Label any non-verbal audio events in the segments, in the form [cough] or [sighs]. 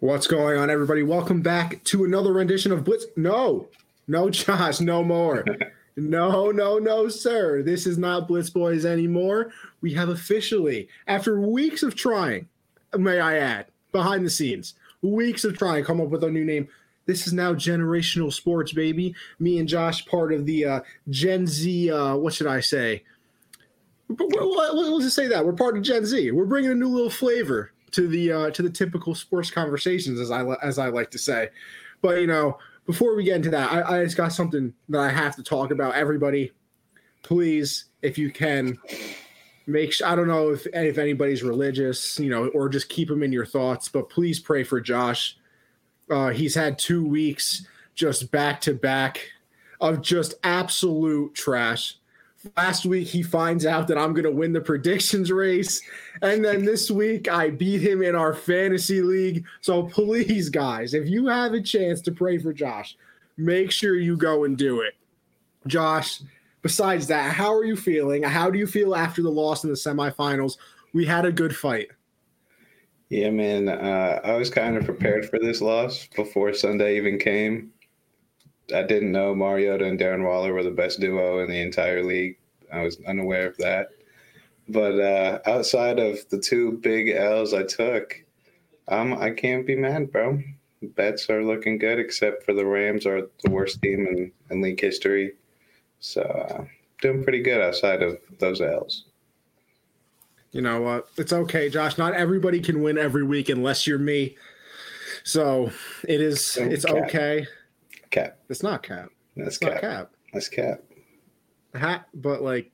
What's going on, everybody? Welcome back to another rendition of Blitz. No, no, [laughs] Josh, no more. no, no, no, sir. This is not Blitz Boys anymore. We have officially, after weeks of trying, may I add, behind the scenes, weeks of trying, come up with a new name. This is now generational sports, baby. Me and Josh, part of the uh, Gen Z. Uh, what should I say? We'll just say that we're part of Gen Z. We're bringing a new little flavor to the uh, to the typical sports conversations, as I as I like to say. But you know, before we get into that, I, I just got something that I have to talk about. Everybody, please, if you can, make sure. I don't know if if anybody's religious, you know, or just keep them in your thoughts. But please pray for Josh. Uh, he's had two weeks just back to back of just absolute trash. Last week he finds out that I'm going to win the predictions race, and then this week I beat him in our fantasy league. So please, guys, if you have a chance to pray for Josh, make sure you go and do it. Josh, besides that, how are you feeling? How do you feel after the loss in the semifinals? We had a good fight. Yeah, man. Uh, I was kind of prepared for this loss before Sunday even came. I didn't know Mariota and Darren Waller were the best duo in the entire league. I was unaware of that. But uh, outside of the two big L's I took, um, I can't be mad, bro. Bets are looking good, except for the Rams are the worst team in, in league history. So uh, doing pretty good outside of those L's. You know what? Uh, it's okay, Josh. Not everybody can win every week unless you're me. So it is. It's okay. Cap. It's not cap. That's cap. Not cap. That's cap. Hat, but like,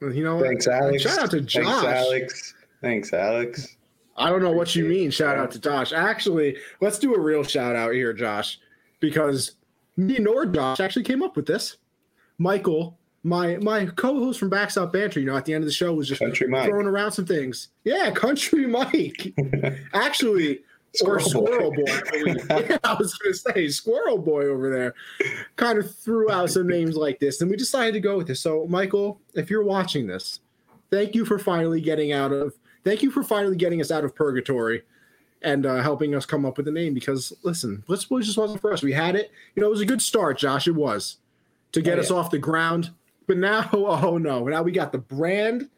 you know, thanks, Alex. Shout out to Josh. Thanks, Alex. Thanks, Alex. I don't know what you mean. Shout out to Josh. Actually, let's do a real shout out here, Josh, because me nor Josh actually came up with this. Michael, my my co-host from Backstop Banter, you know, at the end of the show was just Country throwing Mike. around some things. Yeah, Country [laughs] Mike. [laughs] actually, or Squirrel Boy. yeah, [laughs] [laughs] I was going to say Squirrel Boy over there kind of threw out some names like this, and we decided to go with this. So, Michael, if you're watching this, thank you for finally getting out of. Thank you for finally getting us out of purgatory and uh, helping us come up with a name. Because listen, Blitz Boys just wasn't for us. We had it. You know, it was a good start, Josh. It was to get oh, yeah. us off the ground. But now, [laughs] oh no! Now we got the brand.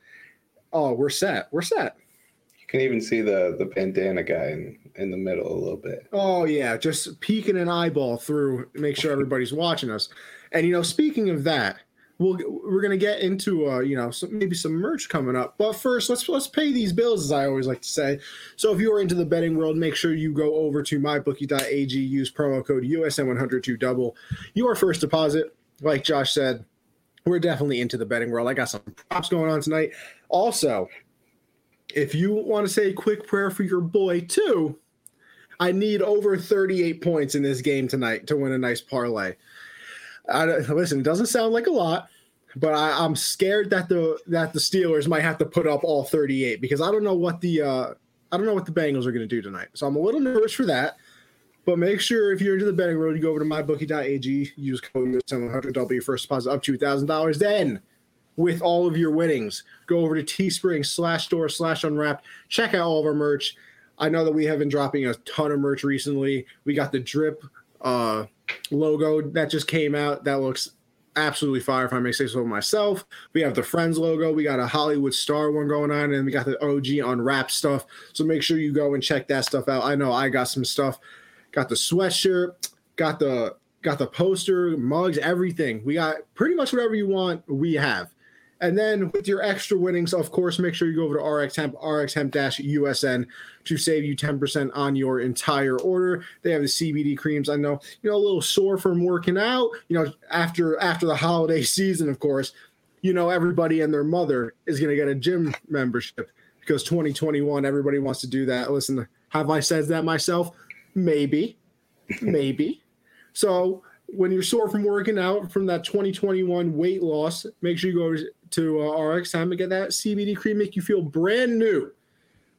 Oh, we're set. We're set. Can even see the the bandana guy in, in the middle a little bit. Oh yeah, just peeking an eyeball through, make sure everybody's [laughs] watching us. And you know, speaking of that, we'll we're gonna get into uh, you know some, maybe some merch coming up. But first, let's let's pay these bills, as I always like to say. So if you are into the betting world, make sure you go over to mybookie.ag, use promo code USN102 double your first deposit. Like Josh said, we're definitely into the betting world. I got some props going on tonight. Also, if you want to say a quick prayer for your boy too, I need over 38 points in this game tonight to win a nice parlay. I, listen, it doesn't sound like a lot, but I, am scared that the that the Steelers might have to put up all 38 because I don't know what the uh, I don't know what the Bengals are going to do tonight. So I'm a little nervous for that. But make sure if you're into the betting world, you go over to mybookie.ag, use code 700 double your first deposit up to $1,000. Then, with all of your winnings, go over to Teespring slash store slash unwrapped. Check out all of our merch. I know that we have been dropping a ton of merch recently. We got the drip uh, logo that just came out. That looks absolutely fire, if I may say so myself. We have the Friends logo. We got a Hollywood Star one going on, and we got the OG unwrapped stuff. So make sure you go and check that stuff out. I know I got some stuff got the sweatshirt, got the got the poster, mugs, everything. We got pretty much whatever you want, we have. And then with your extra winnings, of course, make sure you go over to RX Hemp, RX Hemp USN to save you 10% on your entire order. They have the CBD creams. I know, you know, a little sore from working out, you know, after after the holiday [laughs] season, of course, you know, everybody and their mother is gonna get a gym membership because 2021, everybody wants to do that. Listen, have I said that myself? Maybe, maybe. So when you're sore from working out from that 2021 weight loss, make sure you go to uh, RX Hemp and get that CBD cream. Make you feel brand new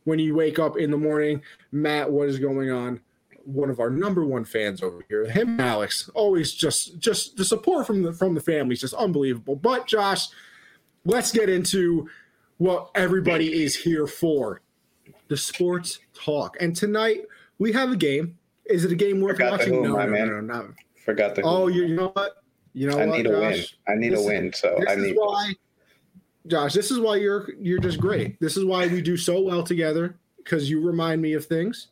when you wake up in the morning. Matt, what is going on? One of our number one fans over here, him, Alex, always just just the support from the from the family is just unbelievable. But Josh, let's get into what everybody is here for, the sports talk. And tonight we have a game. Is it a game worth Forgot watching? who, No, my no, man. no, no, not. Forgot the. Oh, you, you know what? You know I what, need a win. I need This a win. So I need. why, Josh. This is why you're you're just great. This is why we do so well together because you remind me of things.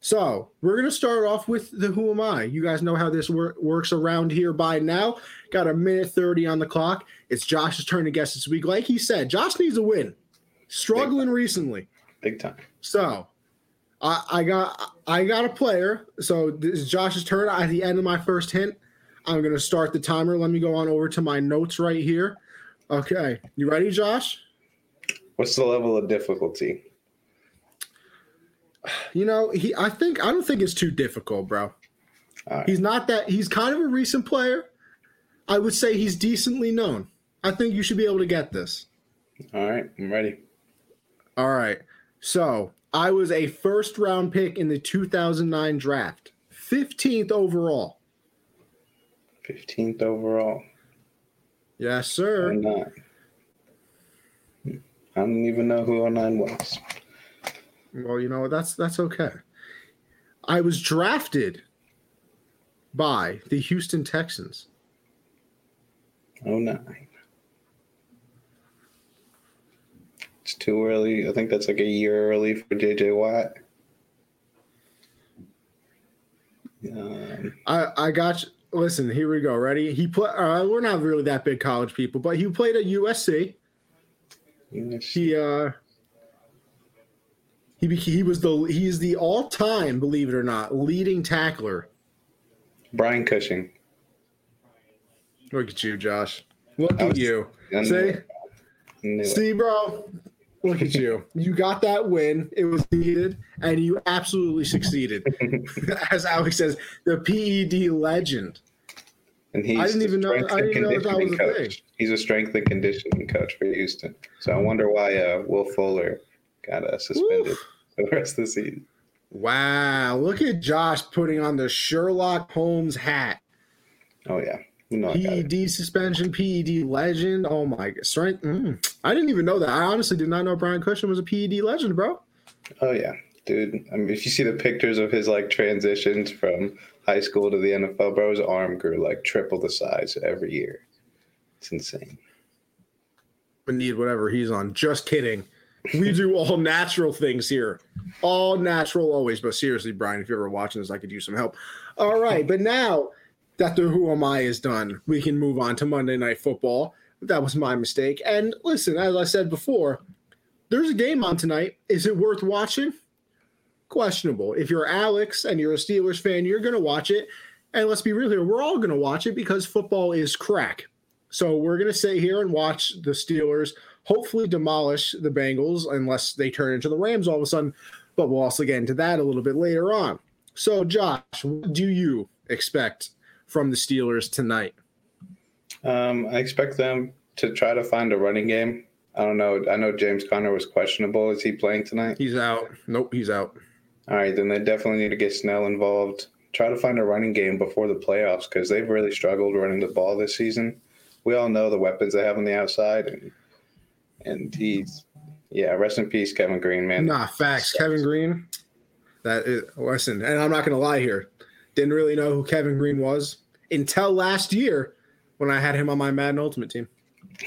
So we're gonna start off with the Who Am I? You guys know how this wor- works around here by now. Got a minute thirty on the clock. It's Josh's turn to guess this week. Like he said, Josh needs a win. Struggling recently. Big time. So I, I got I got a player. So this is Josh's turn. At the end of my first hint, I'm gonna start the timer. Let me go on over to my notes right here. Okay, you ready, Josh? What's the level of difficulty? You know, he I think I don't think it's too difficult, bro. Right. He's not that he's kind of a recent player. I would say he's decently known. I think you should be able to get this. All right. I'm ready. All right. So I was a first round pick in the 2009 draft, 15th overall. 15th overall. Yes, sir. 09. I don't even know who 09 was. Well, you know that's that's okay. I was drafted by the Houston Texans. 09. It's too early. I think that's like a year early for JJ Watt. Um, I I got you. Listen, here we go. Ready? He put. Uh, we're not really that big college people, but he played at USC. He uh. He, he was the he's the all time believe it or not leading tackler. Brian Cushing. Look at you, Josh. Look at you. See, it. I knew it. see, bro. Look at you. [laughs] You got that win. It was needed, and you absolutely succeeded. [laughs] As Alex says, the PED legend. And he's I didn't even know- I didn't know that was a coach. He's a strength and conditioning coach for Houston. So I wonder why uh, Will Fuller got uh, suspended Oof. for the rest of the season. Wow, look at Josh putting on the Sherlock Holmes hat. Oh yeah, you know I got it. PED suspension, PED legend. Oh my god, strength. Mm. I didn't even know that. I honestly did not know Brian Cushing was a PED legend, bro. Oh yeah, dude. I mean, if you see the pictures of his like transitions from high school to the NFL, bro, his arm grew like triple the size every year. It's insane. We need whatever he's on. Just kidding. We do all natural things here. All natural always. But seriously, Brian, if you're ever watching this, I could use some help. All right. But now that the Who Am I is done, we can move on to Monday Night Football. That was my mistake. And listen, as I said before, there's a game on tonight. Is it worth watching? Questionable. If you're Alex and you're a Steelers fan, you're going to watch it. And let's be real here, we're all going to watch it because football is crack. So we're going to sit here and watch the Steelers hopefully demolish the Bengals unless they turn into the Rams all of a sudden. But we'll also get into that a little bit later on. So, Josh, what do you expect from the Steelers tonight? Um, I expect them to try to find a running game. I don't know. I know James Conner was questionable. Is he playing tonight? He's out. Nope, he's out. All right, then they definitely need to get Snell involved. Try to find a running game before the playoffs because they've really struggled running the ball this season. We all know the weapons they have on the outside, and and he's yeah. Rest in peace, Kevin Greene, man. Nah, facts. Kevin Greene. That is listen, and I'm not gonna lie here. Didn't really know who Kevin Greene was until last year when I had him on my Madden Ultimate team.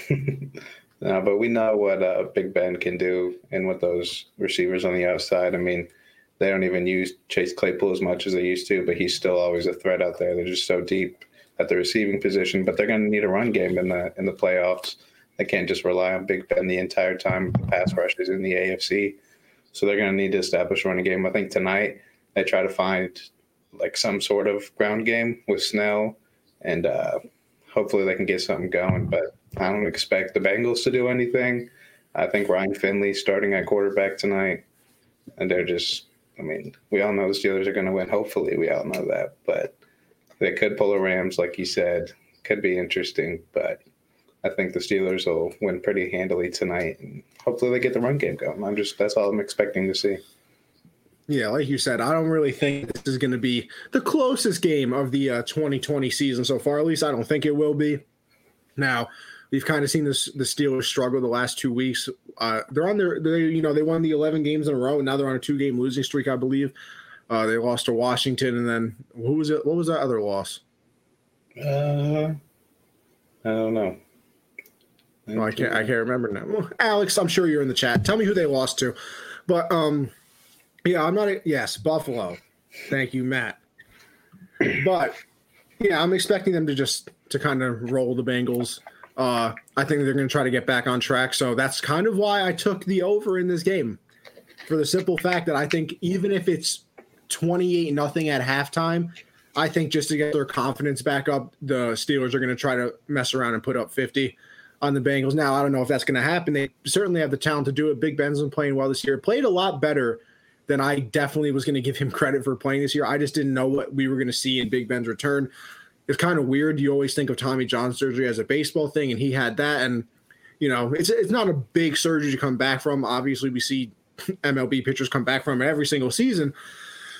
[laughs] No, but we know what uh, Big Ben can do and what those receivers on the outside. I mean, they don't even use Chase Claypool as much as they used to, but he's still always a threat out there. They're just so deep at the receiving position, but they're going to need a run game in the in the playoffs. They can't just rely on Big Ben the entire time. The pass rush is in the AFC, so they're going to need to establish a running game. I think tonight they try to find like some sort of ground game with Snell, and uh, hopefully they can get something going. But I don't expect the Bengals to do anything. I think Ryan Finley starting at quarterback tonight, and they're just. I mean, we all know the Steelers are going to win. Hopefully, we all know that, but they could pull a Rams, like you said. Could be interesting, but I think the Steelers will win pretty handily tonight, and hopefully they get the run game going. I'm just that's all I'm expecting to see. Yeah, like you said, I don't really think this is going to be the closest game of the uh, 2020 season so far. At least I don't think it will be. Now, we've kind of seen this the Steelers struggle the last two weeks. Uh, they're on their, they you know, they won the 11 games in a row, and now they're on a two game losing streak, I believe. Uh, they lost to Washington, and then who was it? What was that other loss? Uh, I don't know. Oh, I can't. I can't remember now. Well, Alex, I'm sure you're in the chat. Tell me who they lost to. But um, yeah, I'm not. A, yes, Buffalo. Thank you, Matt. But yeah, I'm expecting them to just to kind of roll the Bengals. Uh, I think they're going to try to get back on track. So that's kind of why I took the over in this game, for the simple fact that I think even if it's 28 nothing at halftime, I think just to get their confidence back up, the Steelers are going to try to mess around and put up 50 on the Bengals. Now, I don't know if that's going to happen. They certainly have the talent to do it. Big Ben's been playing well this year. Played a lot better than I definitely was going to give him [laughs] credit for playing this year. I just didn't know what we were going to see in Big Ben's return. It's kind of weird. You always think of Tommy John surgery as a baseball thing, and he had that. And you know, it's it's not a big surgery to come back from. Obviously, we see [laughs] MLB pitchers come back from every single season.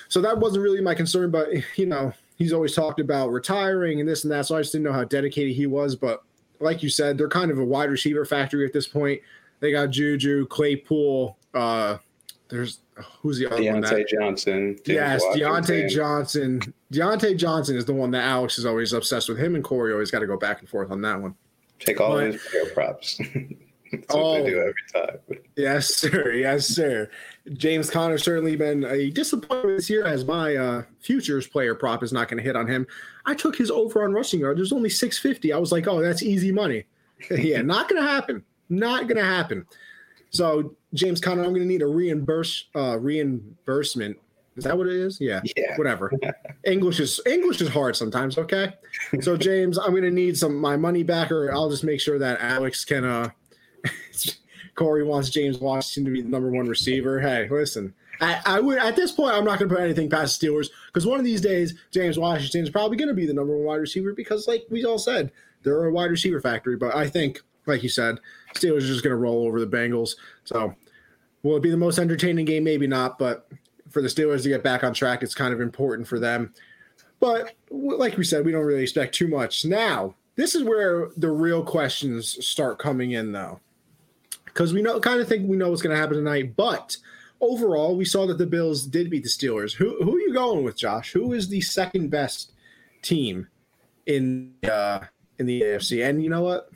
So that wasn't really my concern. But you know, he's always talked about retiring and this and that. So I just didn't know how dedicated he was. But like you said, they're kind of a wide receiver factory at this point. They got Juju, Claypool. Uh, there's who's the other Diontae one? That, Johnson. James yes, Diontae Johnson. Diontae Johnson is the one that Alex is always obsessed with. Him and Corey always got to go back and forth on that one. Take all But- his player props. [laughs] That's what Oh. they do every time. Yes, sir. Yes, sir. James Conner certainly been a disappointment this year as my uh, futures player prop is not going to hit on him. I took his over on rushing yard. There's only 650. I was like, oh, that's easy money. [laughs] yeah, not going to happen. Not going to happen. So, James Conner, I'm going to need a reimburse uh, reimbursement. Is that what it is? Yeah. Yeah. Whatever. [laughs] English is English is hard sometimes. Okay. So, [laughs] James, I'm going to need some my money back, or I'll just make sure that Alex can uh, [laughs] Corey wants James Washington to be the number one receiver. Hey, listen, I, I would at this point I'm not going to put anything past the Steelers because one of these days James Washington is probably going to be the number one wide receiver because, like we all said, they're a wide receiver factory. But I think, like you said, Steelers are just going to roll over the Bengals. So will it be the most entertaining game? Maybe not, but for the Steelers to get back on track, it's kind of important for them. But like we said, we don't really expect too much. Now, this is where the real questions start coming in, though because we know kind of think we know what's going to happen tonight. But overall, we saw that the Bills did beat the Steelers. Who who are you going with, Josh? Who is the second best team in uh, in the AFC? And you know what?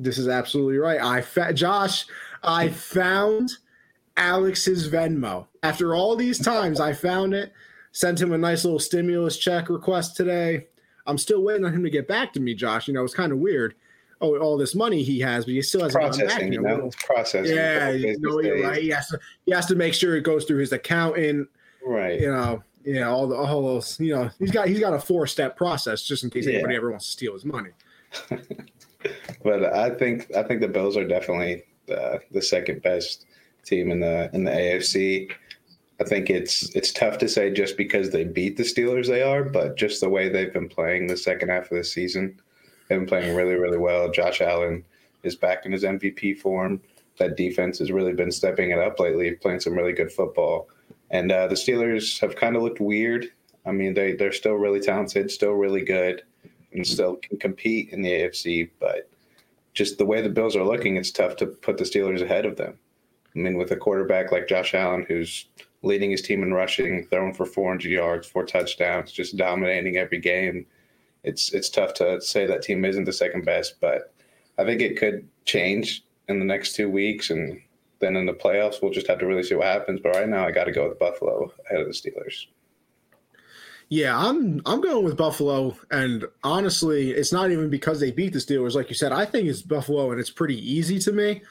This is absolutely right. I fa- Josh, I found Alex's Venmo. After all these times, I found it. Sent him a nice little stimulus check request today. I'm still waiting on him to get back to me, Josh. You know, it's kind of weird. Oh, all this money he has, but he still hasn't gotten back. Processing, You know, it's processing. yeah, you know, you're right. He has to he has to make sure it goes through his accountant. Right. You know, you know all the all those. You know, he's got he's got a four step process just in case Yeah. anybody ever wants to steal his money. [laughs] But I think I think the Bills are definitely the, the second best team in the in the AFC. I think it's it's tough to say just because they beat the Steelers they are, but just the way they've been playing the second half of the season, they've been playing really really well. Josh Allen is back in his MVP form. That defense has really been stepping it up lately, playing some really good football. And uh, the Steelers have kind of looked weird. I mean, they they're still really talented, still really good, and mm-hmm. still can compete in the AFC, but just the way the Bills are looking, it's tough to put the Steelers ahead of them. I mean, with a quarterback like Josh Allen, who's leading his team in rushing, throwing for 400 yards, four touchdowns, just dominating every game, it's it's tough to say that team isn't the second best. But I think it could change in the next two weeks, and then in the playoffs, we'll just have to really see what happens. But right now, I got to go with Buffalo ahead of the Steelers. Yeah, I'm I'm going with Buffalo, and honestly, it's not even because they beat the Steelers, like you said. I think it's Buffalo, and it's pretty easy to me.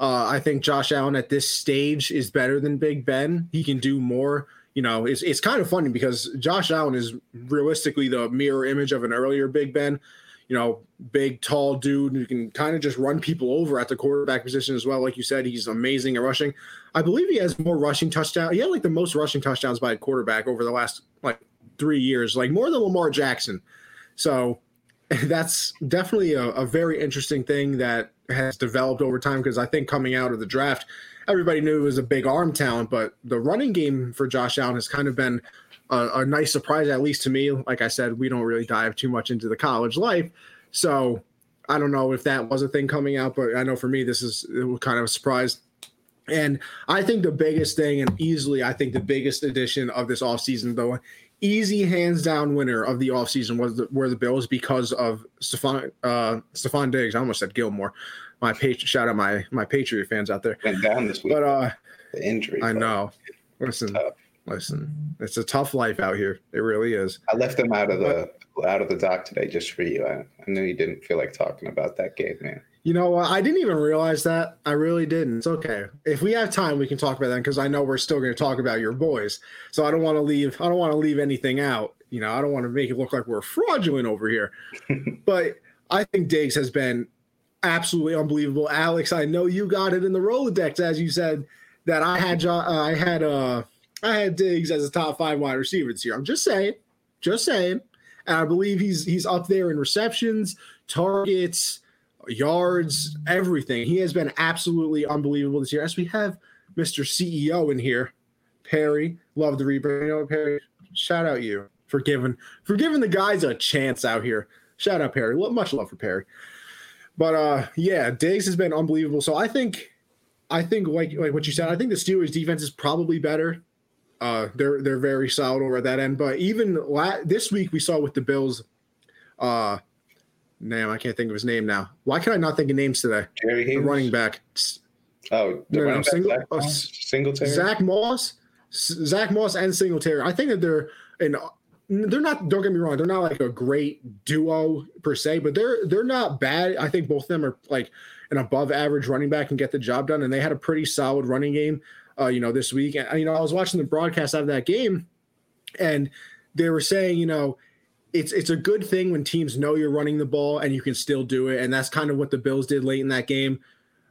Uh, I think Josh Allen at this stage is better than Big Ben. He can do more. You know, it's it's kind of funny because Josh Allen is realistically the mirror image of an earlier Big Ben. You know, big, tall dude who can kind of just run people over at the quarterback position as well. Like you said, he's amazing at rushing. I believe he has more rushing touchdowns. He had like the most rushing touchdowns by a quarterback over the last like three years, like more than Lamar Jackson. So [laughs] that's definitely a, a very interesting thing that has developed over time because I think coming out of the draft, everybody knew it was a big arm talent, but the running game for Josh Allen has kind of been a, a nice surprise, at least to me. Like I said, we don't really dive too much into the college life. So I don't know if that was a thing coming out, but I know for me, this is it was kind of a surprise. And I think the biggest thing, and easily, I think the biggest addition of this offseason, though, easy hands down winner of the offseason was the, were the Bills because of Stefon uh Stefon Diggs. I almost said Gilmore. My patri- shout out my my Patriot fans out there. Went down this week. But uh the injury. I know. Listen, tough. listen. It's a tough life out here. It really is. I left them out of the out of the dock today just for you. I, I knew you didn't feel like talking about that game, man. You know what? I didn't even realize that. I really didn't. It's okay. If we have time, we can talk about that because I know we're still going to talk about your boys. So I don't want to leave. I don't want to leave anything out. You know, I don't want to make it look like we're fraudulent over here. [laughs] but I think Diggs has been absolutely unbelievable. Alex, I know you got it in the Rolodex, as you said that I had. Uh, I had. Uh, I had Diggs as a top five wide receiver this year. I'm just saying. Just saying. And I believe he's he's up there in receptions, targets yards, everything. He has been absolutely unbelievable this year. As we have Mr. CEO in here, Perry, love the rebrand. You know, Perry, shout out you for giving for giving the guys a chance out here. Shout out Perry. Much love for Perry. But uh, yeah, Diggs has been unbelievable. So I think, I think like like what you said, I think the Steelers defense is probably better. Uh, they're they're very solid over at that end. But even la- this week we saw with the Bills, uh, name I can't think of his name now. Why can I not think of names today? Jerry The running back, Oh, the No, no, running back, single- Zach uh? Singletary. Zach Moss, Zach Moss, and Singletary. I think that they're and they're not. Don't get me wrong. They're not like a great duo per se, but they're they're not bad. I think both of them are like an above average running back and get the job done. And they had a pretty solid running game. Uh, you know, this week. And you know, I was watching the broadcast out of that game, and they were saying, you know, it's it's a good thing when teams know you're running the ball and you can still do it. And that's kind of what the Bills did late in that game.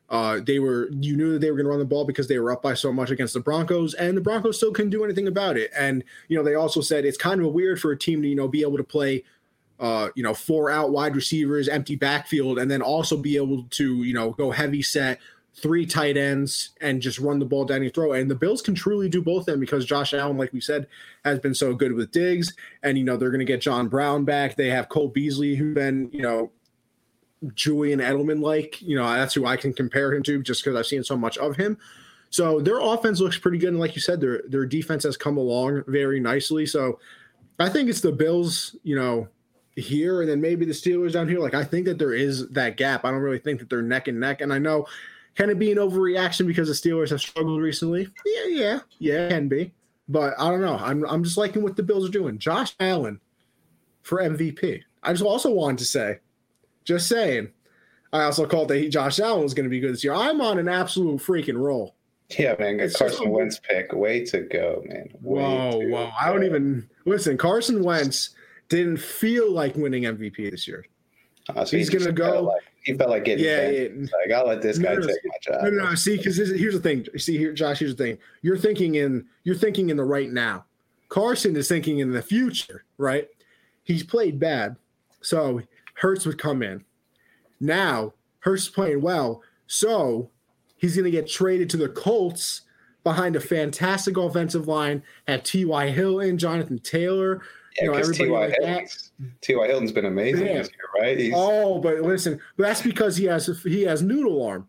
Uh, they were you knew that they were going to run the ball because they were up by so much against the Broncos, and the Broncos still couldn't do anything about it. And you know they also said it's kind of weird for a team to you know be able to play, uh, you know, four out wide receivers, empty backfield, and then also be able to you know go heavy set, three tight ends, and just run the ball down your throat. And the Bills can truly do both of them because Josh Allen, like we said, has been so good with Diggs, and you know they're going to get John Brown back. They have Cole Beasley, who's been you know Julian Edelman like. You know, that's who I can compare him to just because I've seen so much of him. So their offense looks pretty good. And like you said, their their defense has come along very nicely. So I think it's the Bills, you know, here and then maybe the Steelers down here. Like I think that there is that gap. I don't really think that they're neck and neck. And I know can it be an overreaction because the Steelers have struggled recently? Yeah, yeah, yeah, it can be. But I don't know. I'm I'm just liking what the Bills are doing. Josh Allen for MVP. I just also wanted to say, just saying. I also called that he, Josh Allen was going to be good this year. I'm on an absolute freaking roll. Yeah, man. It's Carson just- Wentz pick. Way to go, man. Way Whoa, whoa! I don't even listen. Carson Wentz didn't feel like winning MVP this year. Uh, so he's he gonna go- Like, he felt like getting Yeah, yeah. Like I'll let this No, guy no, take my job. No, no, no. See, because here's the thing. See here, Josh. Here's the thing. You're thinking in you're thinking in the right now. Carson is thinking in the future, right? He's played bad, so Hurts would come in. Now Hurts is playing well, so he's going to get traded to the Colts behind a fantastic offensive line. Have T.Y. Hill and Jonathan Taylor. Yeah, you know, because T.Y. like. T.Y. Hilton's been amazing Yeah. this year, right? He's, Oh, but listen, that's because he has he has noodle arm.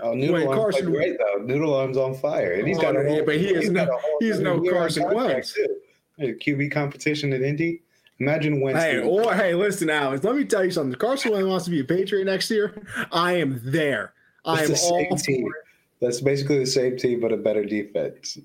oh, Noodle Arm Carson- great though. Noodle Arm's on fire, and he's Oh, got a yeah, whole, but he is no- whole he's no Carson Wentz. QB competition in Indy. Imagine Wentz. Hey, or hey, listen, Alex. Let me tell you something. Carson Wentz wants to be a Patriot next year. I am there. I am the same all team. That's basically the same team, but a better defense.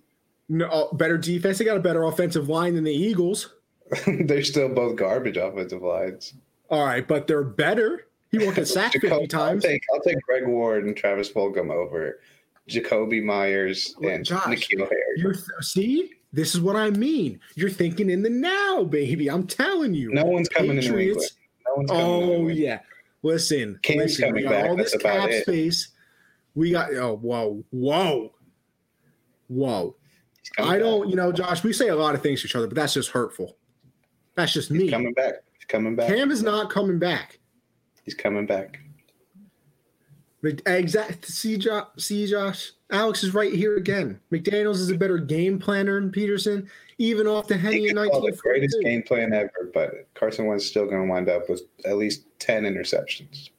No, uh, better defense. They got a better offensive line than the Eagles. [laughs] They're still both garbage offensive lines. All right, but they're better. He won't get sacked fifty times. I'll take, I'll take Greg Ward and Travis Fulgham over Jakobi Meyers oh Look, and Josh, N'Keal Harry. See, this is what I mean. You're thinking in the now, baby. I'm telling you. No one's coming to New England. Patriots- No one's coming Oh yeah. Listen, Cam's listen. We got back, all this that's cap space. We got oh whoa whoa whoa. I don't, you know, Josh. We say a lot of things to each other, but that's just hurtful. That's just me. He's coming back. He's coming back. Cam is not coming back. He's coming back. Exact. See, Josh. See, Josh. Alex is right here again. McDaniels is a better game planner than Peterson, even off the Henny He in the greatest game plan ever, but Carson Wentz still going to wind up with at least ten interceptions.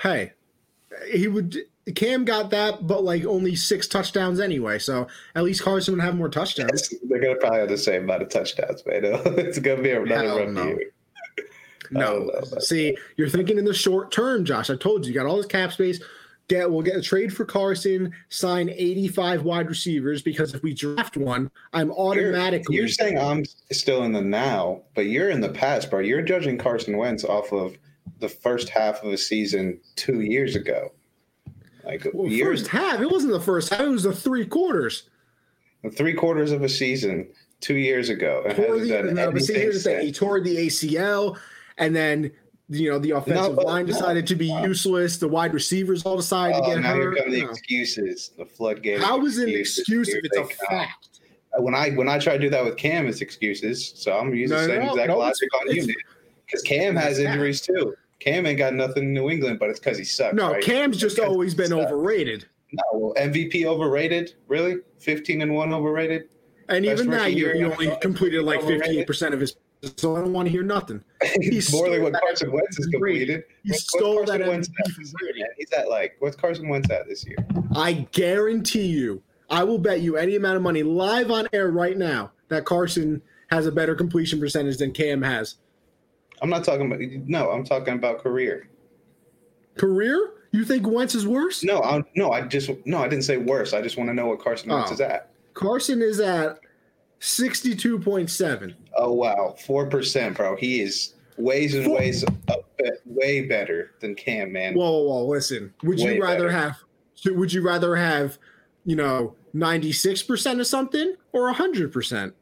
Hey, he would. Cam got that, but like only six touchdowns anyway. So at least Carson would have more touchdowns. [laughs] They're gonna probably have the same amount of touchdowns, man. [laughs] it's gonna be another Hell rookie no. year. [laughs] No, see, you're thinking in the short term, Josh. I told you, you got all this cap space. Get we'll get a trade for Carson, sign 85 wide receivers because if we draft one, I'm automatically. You're, you're saying I'm still in the now, but you're in the past, bro. You're judging Carson Wentz off of the first half of a season two years ago. Like well, years, first half. It wasn't the first half. It was the three quarters. three quarters of a season two years ago. Tore the, no, but see, here's the thing. He tore the ACL, and then you know the offensive but- line decided to be no. useless. The wide receivers all decided to Oh, get now here hurt. come the No. excuses, the floodgate. How is it an excuse Here if it's a fact? Uh, when I when I try to do that with Cam, it's excuses. So I'm using No, the same no, exact no, logic it's- on you, because Cam has injuries too. Cam ain't got nothing in New England, but it's because he sucks. No, right? Cam's just always been overrated. No, well, MVP overrated? Really? 15 and 1 overrated? And Best even that year, he only completed like 58% of his. So I don't want to hear nothing. [laughs] He's More than what Carson Wentz has completed. He What's- stole what's that Carson Wentz at this year, man? He's at like, what's Carson Wentz at this year? I guarantee you, I will bet you any amount of money live on air right now that Carson has a better completion percentage than Cam has. I'm not talking about, no, I'm talking about career. Career? You think Wentz is worse? No, I, no, I just, no, I didn't say worse. I just want to know what Carson Wentz Oh. is at. Carson is at 62.7. Oh, wow. 4%, bro. He is ways and Four- ways up, way better than Cam, man. Whoa, whoa, whoa, listen. Would Way you rather better. have would you rather have, you know, 96% of something or 100%?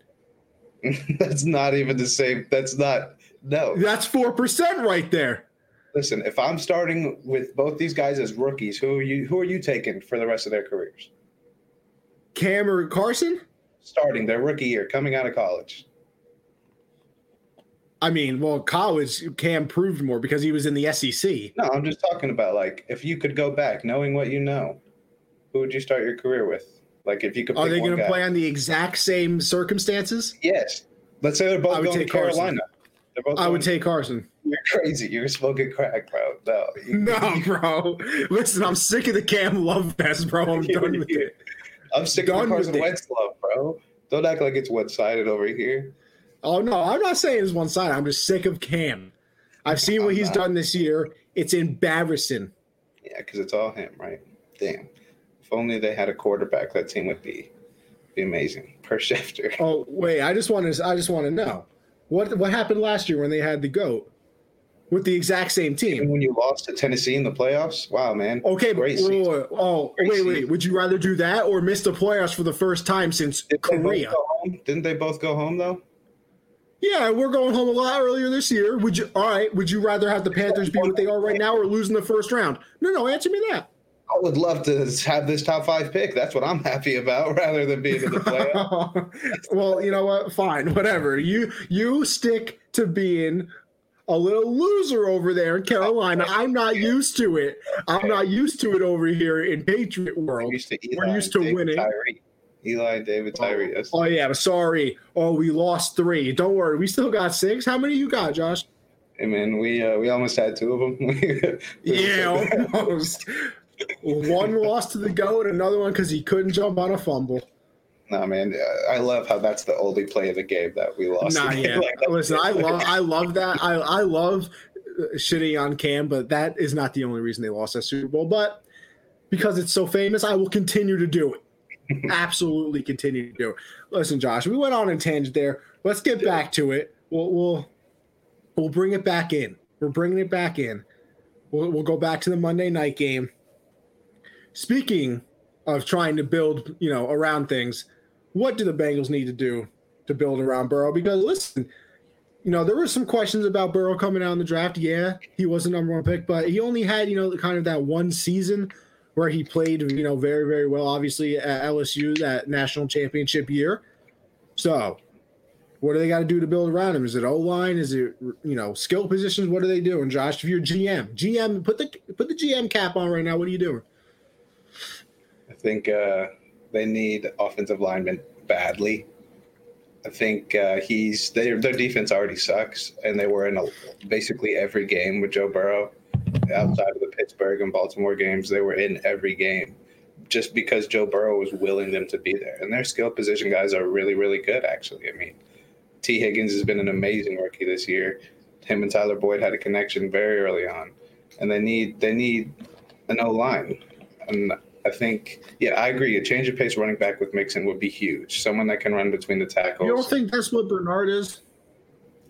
[laughs] that's not even the same. That's not, no. That's 4% right there. Listen, if I'm starting with both these guys as rookies, who are you? Who are you taking for the rest of their careers? Cam or Carson? Starting their rookie year, coming out of college. I mean, well, college Cam proved more because he was in the SEC. No, I'm just talking about like if you could go back, knowing what you know, who would you start your career with? Like if you could. Are they going to play on the exact same circumstances? Yes. Let's say they're both going to Carolina. Carson. I would take Carson. You're crazy. You're smoking crack, bro. No. You- No, bro. Listen, I'm sick of the Cam love fest, bro. I'm [laughs] done with it. I'm sick of the Carson. Wentz love, bro. Don't act like it's one sided over here. Oh no, I'm not saying it's one side. I'm just sick of Cam. I've seen what I'm he's not. done this year. It's embarrassing. Yeah, because it's all him, right? Damn. If only they had a quarterback, that team would be be amazing. Per Schefter. Oh wait, I just want to. I just want to know what what happened last year when they had the goat with the exact same team. when you lost to Tennessee in the playoffs, wow, man. Okay, but Great oh, wait, wait, oh Great wait, wait. season. Would you rather do that or miss the playoffs for the first time since Did they Korea? home? Didn't they both go home though? Yeah, we're going home a lot earlier this year. Would you? All right. Would you rather have the Panthers be what they are right now or lose in the first round? No, no. Answer me that. I would love to have this top five pick. That's what I'm [laughs] happy about, rather than being in the playoffs. [laughs] well, you know what? Fine, whatever. You you stick to being a little loser over there in Carolina. [laughs] I'm not used to it. I'm not used to it over here in Patriot world. used We're used to David winning. Tyree. Eli David Tyree. That's- Oh yeah, sorry. Oh, we lost three. Don't worry, we still got six. How many you got, Josh? Hey man, we uh, we almost had two of them. Yeah, almost. One lost to the goat, another one because he couldn't jump on a fumble. Nah, man, I love how that's the only play of the game that we lost. Nah, yeah. [laughs] Like, Listen, I love, I love that. I, I love uh, shitting on Cam, but that is not the only reason they lost that Super Bowl. But because it's so famous, I will continue to do it. [laughs] Absolutely continue to do it. Listen, Josh, we went on a tangent there. Let's get back to it. We'll, we'll, we'll bring it back in. We're bringing it back in. We'll, we'll go back to the Monday night game. Speaking of trying to build, you know, around things, what do the Bengals need to do to build around Burrow? Because listen, you know, there were some questions about Burrow coming out in the draft. Yeah, he was the number one pick, but he only had, you know, kind of that one season where he played, you know, very, very well, obviously at LSU, that national championship year. So, what do they got to do to build around him? Is it O line? Is it you know skill positions? What are they doing, Josh? If you're GM, GM, put the put the GM cap on right now. What are you doing? Think uh, they need offensive linemen badly. I think uh, he's their their defense already sucks, and they were in a, basically every game with Joe Burrow outside of the Pittsburgh and Baltimore games, they were in every game just because Joe Burrow was willing them to be there. And their skill position guys are really, really good, actually. I mean, Tee Higgins has been an amazing rookie this year. Him and Tyler Boyd had a connection very early on. And they need they need an O line. And I think, yeah, I agree. A change of pace running back with Mixon would be huge. Someone that can run between the tackles. You don't think that's what Bernard is?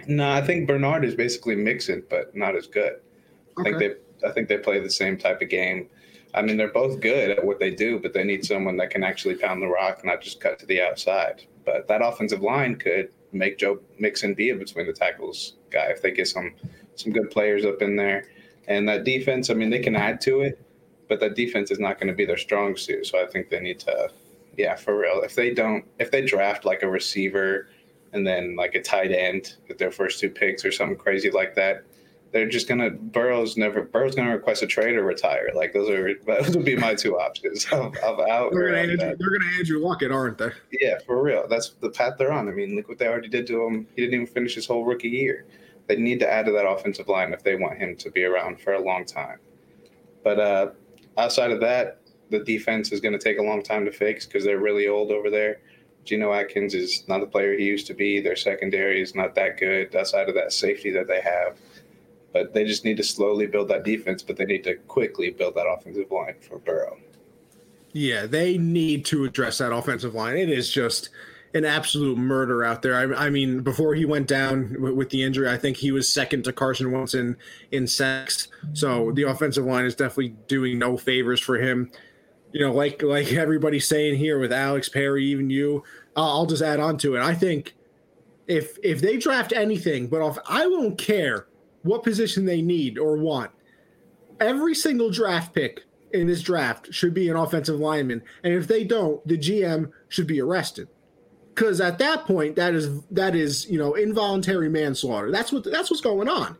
No, I think Bernard is basically Mixon, but not as good. Okay. I think they I think they play the same type of game. I mean, they're both good at what they do, but they need someone that can actually pound the rock, not just cut to the outside. But that offensive line could make Joe Mixon be a between the tackles guy if they get some some good players up in there. And that defense, I mean, they can add to it, but that defense is not going to be their strong suit. So I think they need to, yeah, for real. If they don't, if they draft like a receiver and then like a tight end with their first two picks or something crazy like that, they're just gonna Burrow's never Burrow's gonna request a trade or retire. Like those are [laughs] those would be my two options. Of, of out they're gonna, Andrew, they're gonna Andrew Luckett, aren't they? Yeah, for real. That's the path they're on. I mean, look what they already did to him. He didn't even finish his whole rookie year. They need to add to that offensive line if they want him to be around for a long time. But uh, outside of that, the defense is going to take a long time to fix because they're really old over there. Geno Atkins is not the player he used to be. Their secondary is not that good outside of that safety that they have. But they just need to slowly build that defense, but they need to quickly build that offensive line for Burrow. Yeah, they need to address that offensive line. It is just an absolute murder out there. I, I mean, before he went down w- with the injury, I think he was second to Carson Wentz in in sacks. So the offensive line is definitely doing no favors for him. You know, like like everybody's saying here with Alex Perry, even you. Uh, I'll just add on to it. I think if if they draft anything, but if I won't care what position they need or want. Every single draft pick in this draft should be an offensive lineman, and if they don't, the GM should be arrested. Because at that point, that is that is you know involuntary manslaughter. That's what that's what's going on.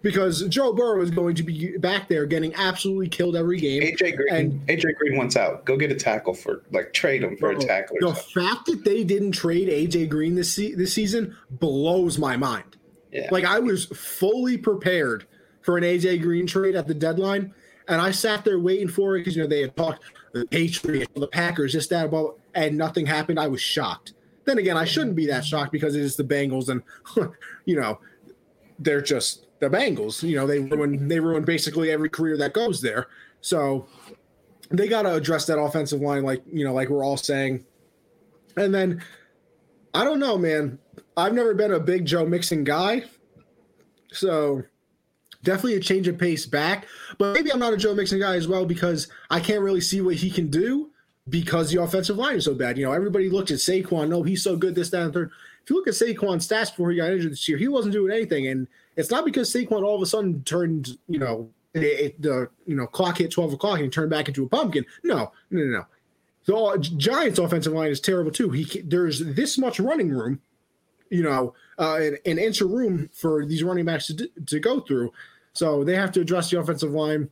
Because Joe Burrow is going to be back there getting absolutely killed every game. AJ Green, and, AJ Green wants out. Go get a tackle for like trade him for bro, a tackle. The fact that they didn't trade AJ Green this se- this season blows my mind. Yeah. Like I was fully prepared for an AJ Green trade at the deadline, and I sat there waiting for it because you know they had talked the Patriots, the Packers, just that about, and nothing happened. I was shocked. Then again, I shouldn't be that shocked because it is the Bengals, and [laughs] you know they're just the Bengals. You know they ruin they ruin basically every career that goes there. So they got to address that offensive line, like you know, like we're all saying. And then I don't know, man. I've never been a big Joe Mixon guy. So definitely a change of pace back. But maybe I'm not a Joe Mixon guy as well because I can't really see what he can do because the offensive line is so bad. You know, everybody looked at Saquon. No, he's so good, this, that, and third. If you look at Saquon's stats before he got injured this year, he wasn't doing anything. And it's not because Saquon all of a sudden turned, you know, the you know clock hit 12 o'clock and turned back into a pumpkin. No, no, no, no. The Giants' offensive line is terrible too. He there's this much running room you know, uh, an, an inch room for these running backs to, to go through. So they have to address the offensive line.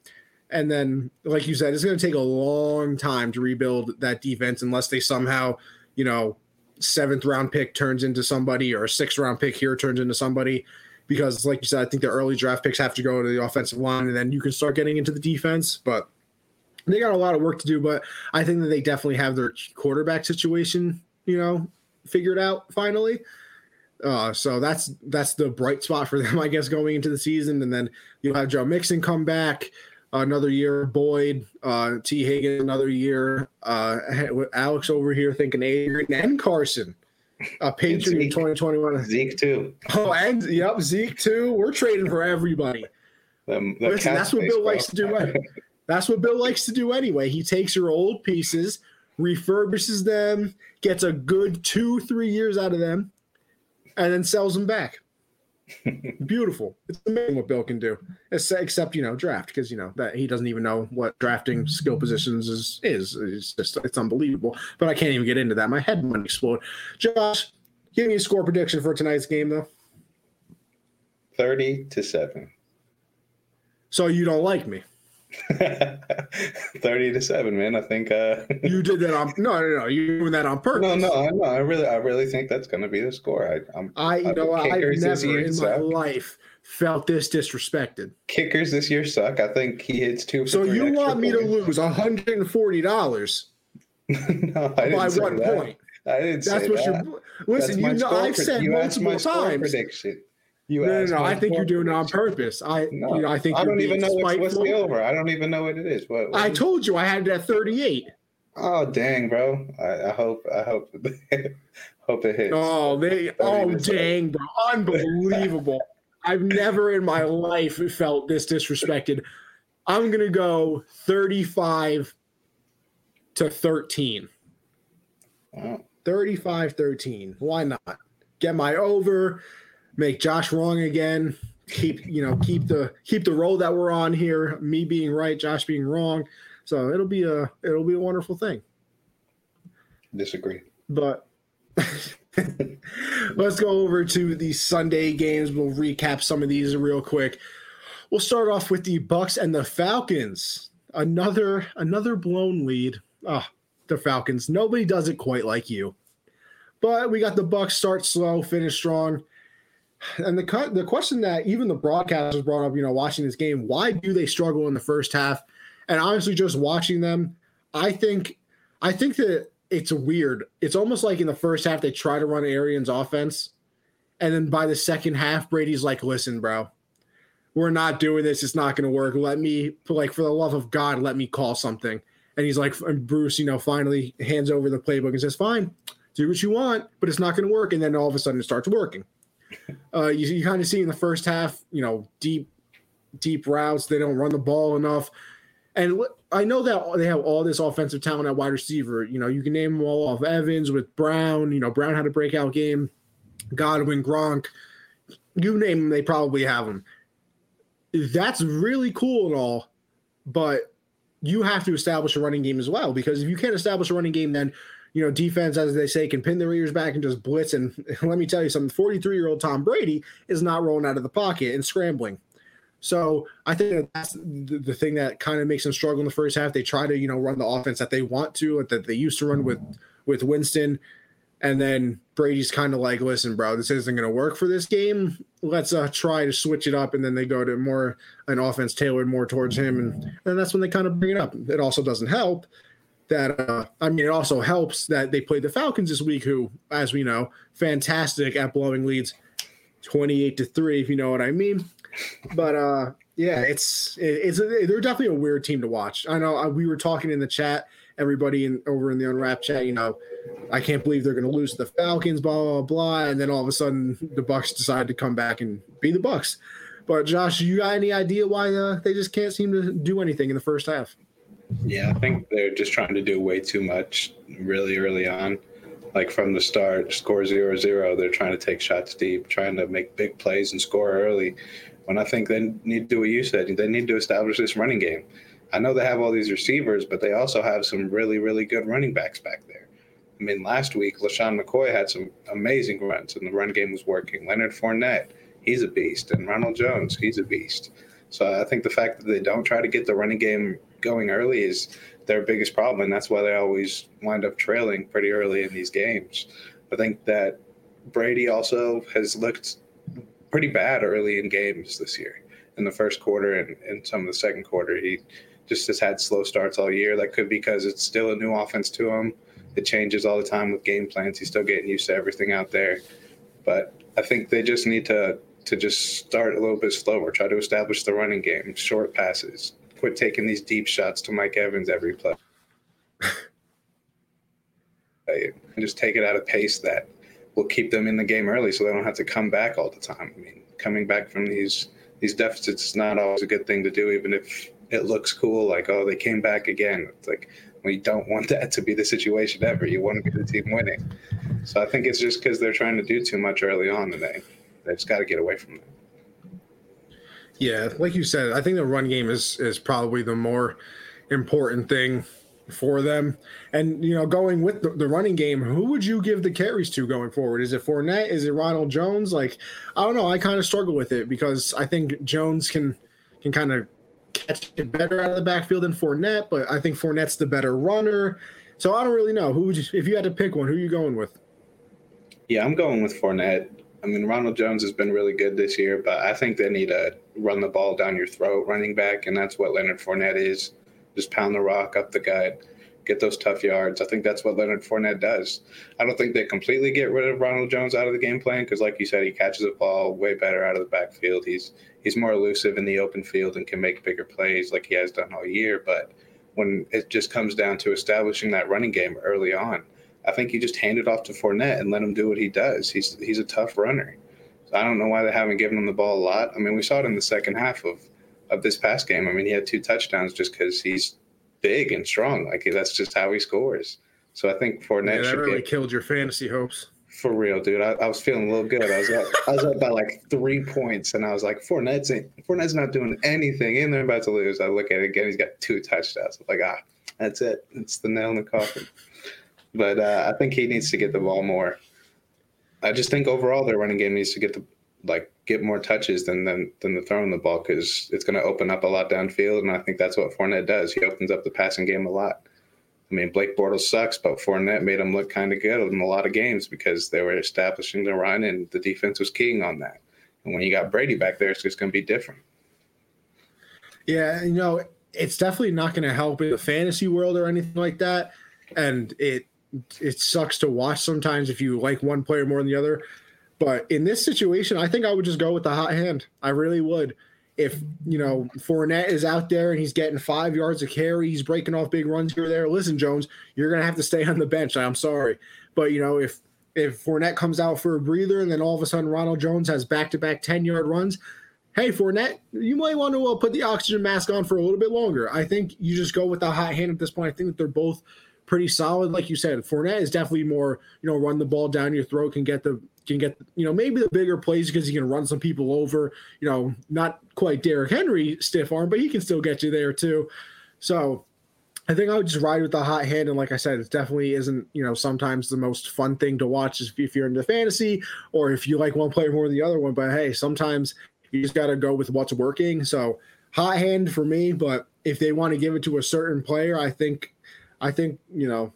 And then, like you said, it's going to take a long time to rebuild that defense unless they somehow, you know, seventh round pick turns into somebody or a sixth round pick here turns into somebody. Because, like you said, I think the early draft picks have to go to the offensive line and then you can start getting into the defense. But they got a lot of work to do. But I think that they definitely have their quarterback situation, you know, figured out finally. Uh, so that's that's the bright spot for them, [laughs] I guess, going into the season. And then you'll have Joe Mixon come back another year, Boyd, uh, Tee Higgins another year, uh, Alex over here thinking Adrian and Carson. A Patriot in 2021. Zeke too. Oh, and yep, Zeke too. We're trading for everybody. The, the Listen, that's what Bill likes to do. that's what Bill likes to do anyway. He takes your old pieces, refurbishes them, gets a good two, three years out of them, and then sells them back. [laughs] Beautiful. It's amazing what Bill can do, except you know draft because you know that he doesn't even know what drafting skill positions is is. It's just it's unbelievable. But I can't even get into that. My head might explode. Josh, give me a score prediction for tonight's game though. Thirty to seven. So you don't like me? [laughs] 30 to 7 man i think uh [laughs] you did that on no no no you doing that on purpose no no no i really i really think that's going to be the score i I'm, i you know i've never in suck. my life felt this disrespected kickers this year suck i think he hits two so you want me points. to lose 140 dollars [laughs] no I didn't by one that. point I didn't That's say what that. you're. Listen, you know, I've said multiple times. Prediction. You no, no, no. I think you're doing it on purpose. I, no, you know, I think I don't even know what's, what's the over. I don't even know what it is. What, what I told you I had it at 38. Oh dang, bro! I, I hope I hope [laughs] hope it hits. Oh, they oh dang, bro! Unbelievable! [laughs] I've never in my life felt this disrespected. I'm gonna go 35 to 13. Wow. 35 13. Why not? Get my over make Josh wrong again. Keep you know keep the keep the roll that we're on here. Me being right, Josh being wrong. So it'll be a it'll be a wonderful thing. Disagree, but [laughs] let's go over to the Sunday games. We'll recap some of these real quick. We'll start off with the Bucks and the Falcons. Another another blown lead. Ah, oh, the Falcons. Nobody does it quite like you. But we got the Bucks start slow, finish strong. And the the question that even the broadcasters brought up, you know, watching this game, why do they struggle in the first half? And honestly, just watching them, I think, I think that it's weird. It's almost like in the first half they try to run Arians' offense, and then by the second half, Brady's like, "Listen, bro, we're not doing this. It's not going to work. Let me, like, for the love of God, let me call something." And he's like, and Bruce, you know, finally hands over the playbook and says, "Fine, do what you want, but it's not going to work." And then all of a sudden, it starts working. Uh, you, you kind of see in the first half, you know, deep, deep routes. They don't run the ball enough. And I know that they have all this offensive talent at wide receiver. You know, you can name them all off. Evans with Brown. You know, Brown had a breakout game. Godwin, Gronk. You name them, they probably have them. That's really cool and all, but you have to establish a running game as well. Because if you can't establish a running game, then you know, defense, as they say, can pin their ears back and just blitz. And [laughs] let me tell you something 43 year old Tom Brady is not rolling out of the pocket and scrambling. So I think that that's the, thing that kind of makes them struggle in the first half. They try to, you know, run the offense that they want to, that they used to run with with Winston. And then Brady's kind of like, listen, bro, this isn't going to work for this game. Let's uh, try to switch it up. And then they go to more an offense tailored more towards him. And, and that's when they kind of bring it up. It also doesn't help that uh, I mean, it also helps that they played the Falcons this week, who, as we know, fantastic at blowing leads, twenty-eight to three, if you know what I mean. But uh, yeah, it's it's a, they're definitely a weird team to watch. I know uh, we were talking in the chat, everybody in over in the unwrapped chat. You know, I can't believe they're going to lose the Falcons, blah blah blah, and then all of a sudden the Bucks decide to come back and be the Bucks. But Josh, you got any idea why uh, they just can't seem to do anything in the first half? Yeah, I think they're just trying to do way too much really early on. Like from the start, score zero zero, they're trying to take shots deep, trying to make big plays and score early. When I think they need to do what you said, they need to establish this running game. I know they have all these receivers, but they also have some really, really good running backs back there. I mean, last week, LeSean McCoy had some amazing runs, and the run game was working. Leonard Fournette, he's a beast, and Ronald Jones, he's a beast. So I think the fact that they don't try to get the running game going early is their biggest problem, and that's why they always wind up trailing pretty early in these games. I think that Brady also has looked pretty bad early in games this year. In the first quarter and, and some of the second quarter, he just has had slow starts all year. That could be because it's still a new offense to him. It changes all the time with game plans. He's still getting used to everything out there. But I think they just need to to just start a little bit slower, try to establish the running game, short passes, quit taking these deep shots to Mike Evans every play. [laughs] just take it at a pace that will keep them in the game early so they don't have to come back all the time. I mean, coming back from these these deficits is not always a good thing to do, even if it looks cool, like, oh, they came back again. It's like we don't want that to be the situation ever. You want to be the team winning. So I think it's just because they're trying to do too much early on and they, they just got to get away from that. Yeah, like you said, I think the run game is is probably the more important thing for them. And you know, going with the, the, running game, who would you give the carries to going forward? Is it Fournette? Is it Ronald Jones? Like, I don't know. I kind of struggle with it because I think Jones can can kind of catch it better out of the backfield than Fournette, but I think Fournette's the better runner. So I don't really know who would you, if you had to pick one, who are you going with? Yeah, I'm going with Fournette. I mean, Ronald Jones has been really good this year, but I think they need to run the ball down your throat running back, and that's what Leonard Fournette is. Just pound the rock up the gut, get those tough yards. I think that's what Leonard Fournette does. I don't think they completely get rid of Ronald Jones out of the game plan because, like you said, he catches the ball way better out of the backfield. He's he's more elusive in the open field and can make bigger plays like he has done all year. But when it just comes down to establishing that running game early on, I think you just hand it off to Fournette and let him do what he does. He's he's a tough runner. So I don't know why they haven't given him the ball a lot. I mean, we saw it in the second half of of this past game. I mean, he had two touchdowns just because he's big and strong. Like that's just how he scores. So I think Fournette yeah, that really get, killed your fantasy hopes. For real, dude. I, I, was feeling a little good. I was up, I was up by like three points, and I was like, Fournette's Fournette's not doing anything, and they're about to lose. I look at it again. He's got two touchdowns. I'm like, ah, that's it. It's the nail in the coffin. But uh, I think he needs to get the ball more. I just think overall their running game needs to get the like get more touches than than, than the throwing the ball because it's going to open up a lot downfield, and I think that's what Fournette does. He opens up the passing game a lot. I mean, Blake Bortles sucks, but Fournette made him look kind of good in a lot of games because they were establishing the run and the defense was keying on that. And when you got Brady back there, it's just going to be different. Yeah, you know, it's definitely not going to help in the fantasy world or anything like that. And it it sucks to watch sometimes if you like one player more than the other. But in this situation, I think I would just go with the hot hand. I really would. If you know Fournette is out there and he's getting five yards of carry, he's breaking off big runs here or there. Listen, Jones, you're gonna have to stay [laughs] on the bench. I'm sorry, but you know if if Fournette comes out for a breather and then all of a sudden Ronald Jones has back to back ten yard runs, hey Fournette, you might want to uh, put the oxygen mask on for a little bit longer. I think you just go with the hot hand at this point. I think that they're both pretty solid. Like you said, Fournette is definitely more, you know, run the ball down your throat, can get the can get, you know, maybe the bigger plays because he can run some people over. You know, not quite Derrick Henry stiff arm, but he can still get you there too. So I think I would just ride with the hot hand. And like I said, it definitely isn't, you know, sometimes the most fun thing to watch if you're into fantasy or if you like one player more than the other one. But hey, sometimes you just got to go with what's working. So hot hand for me. But if they want to give it to a certain player, I think, I think, you know,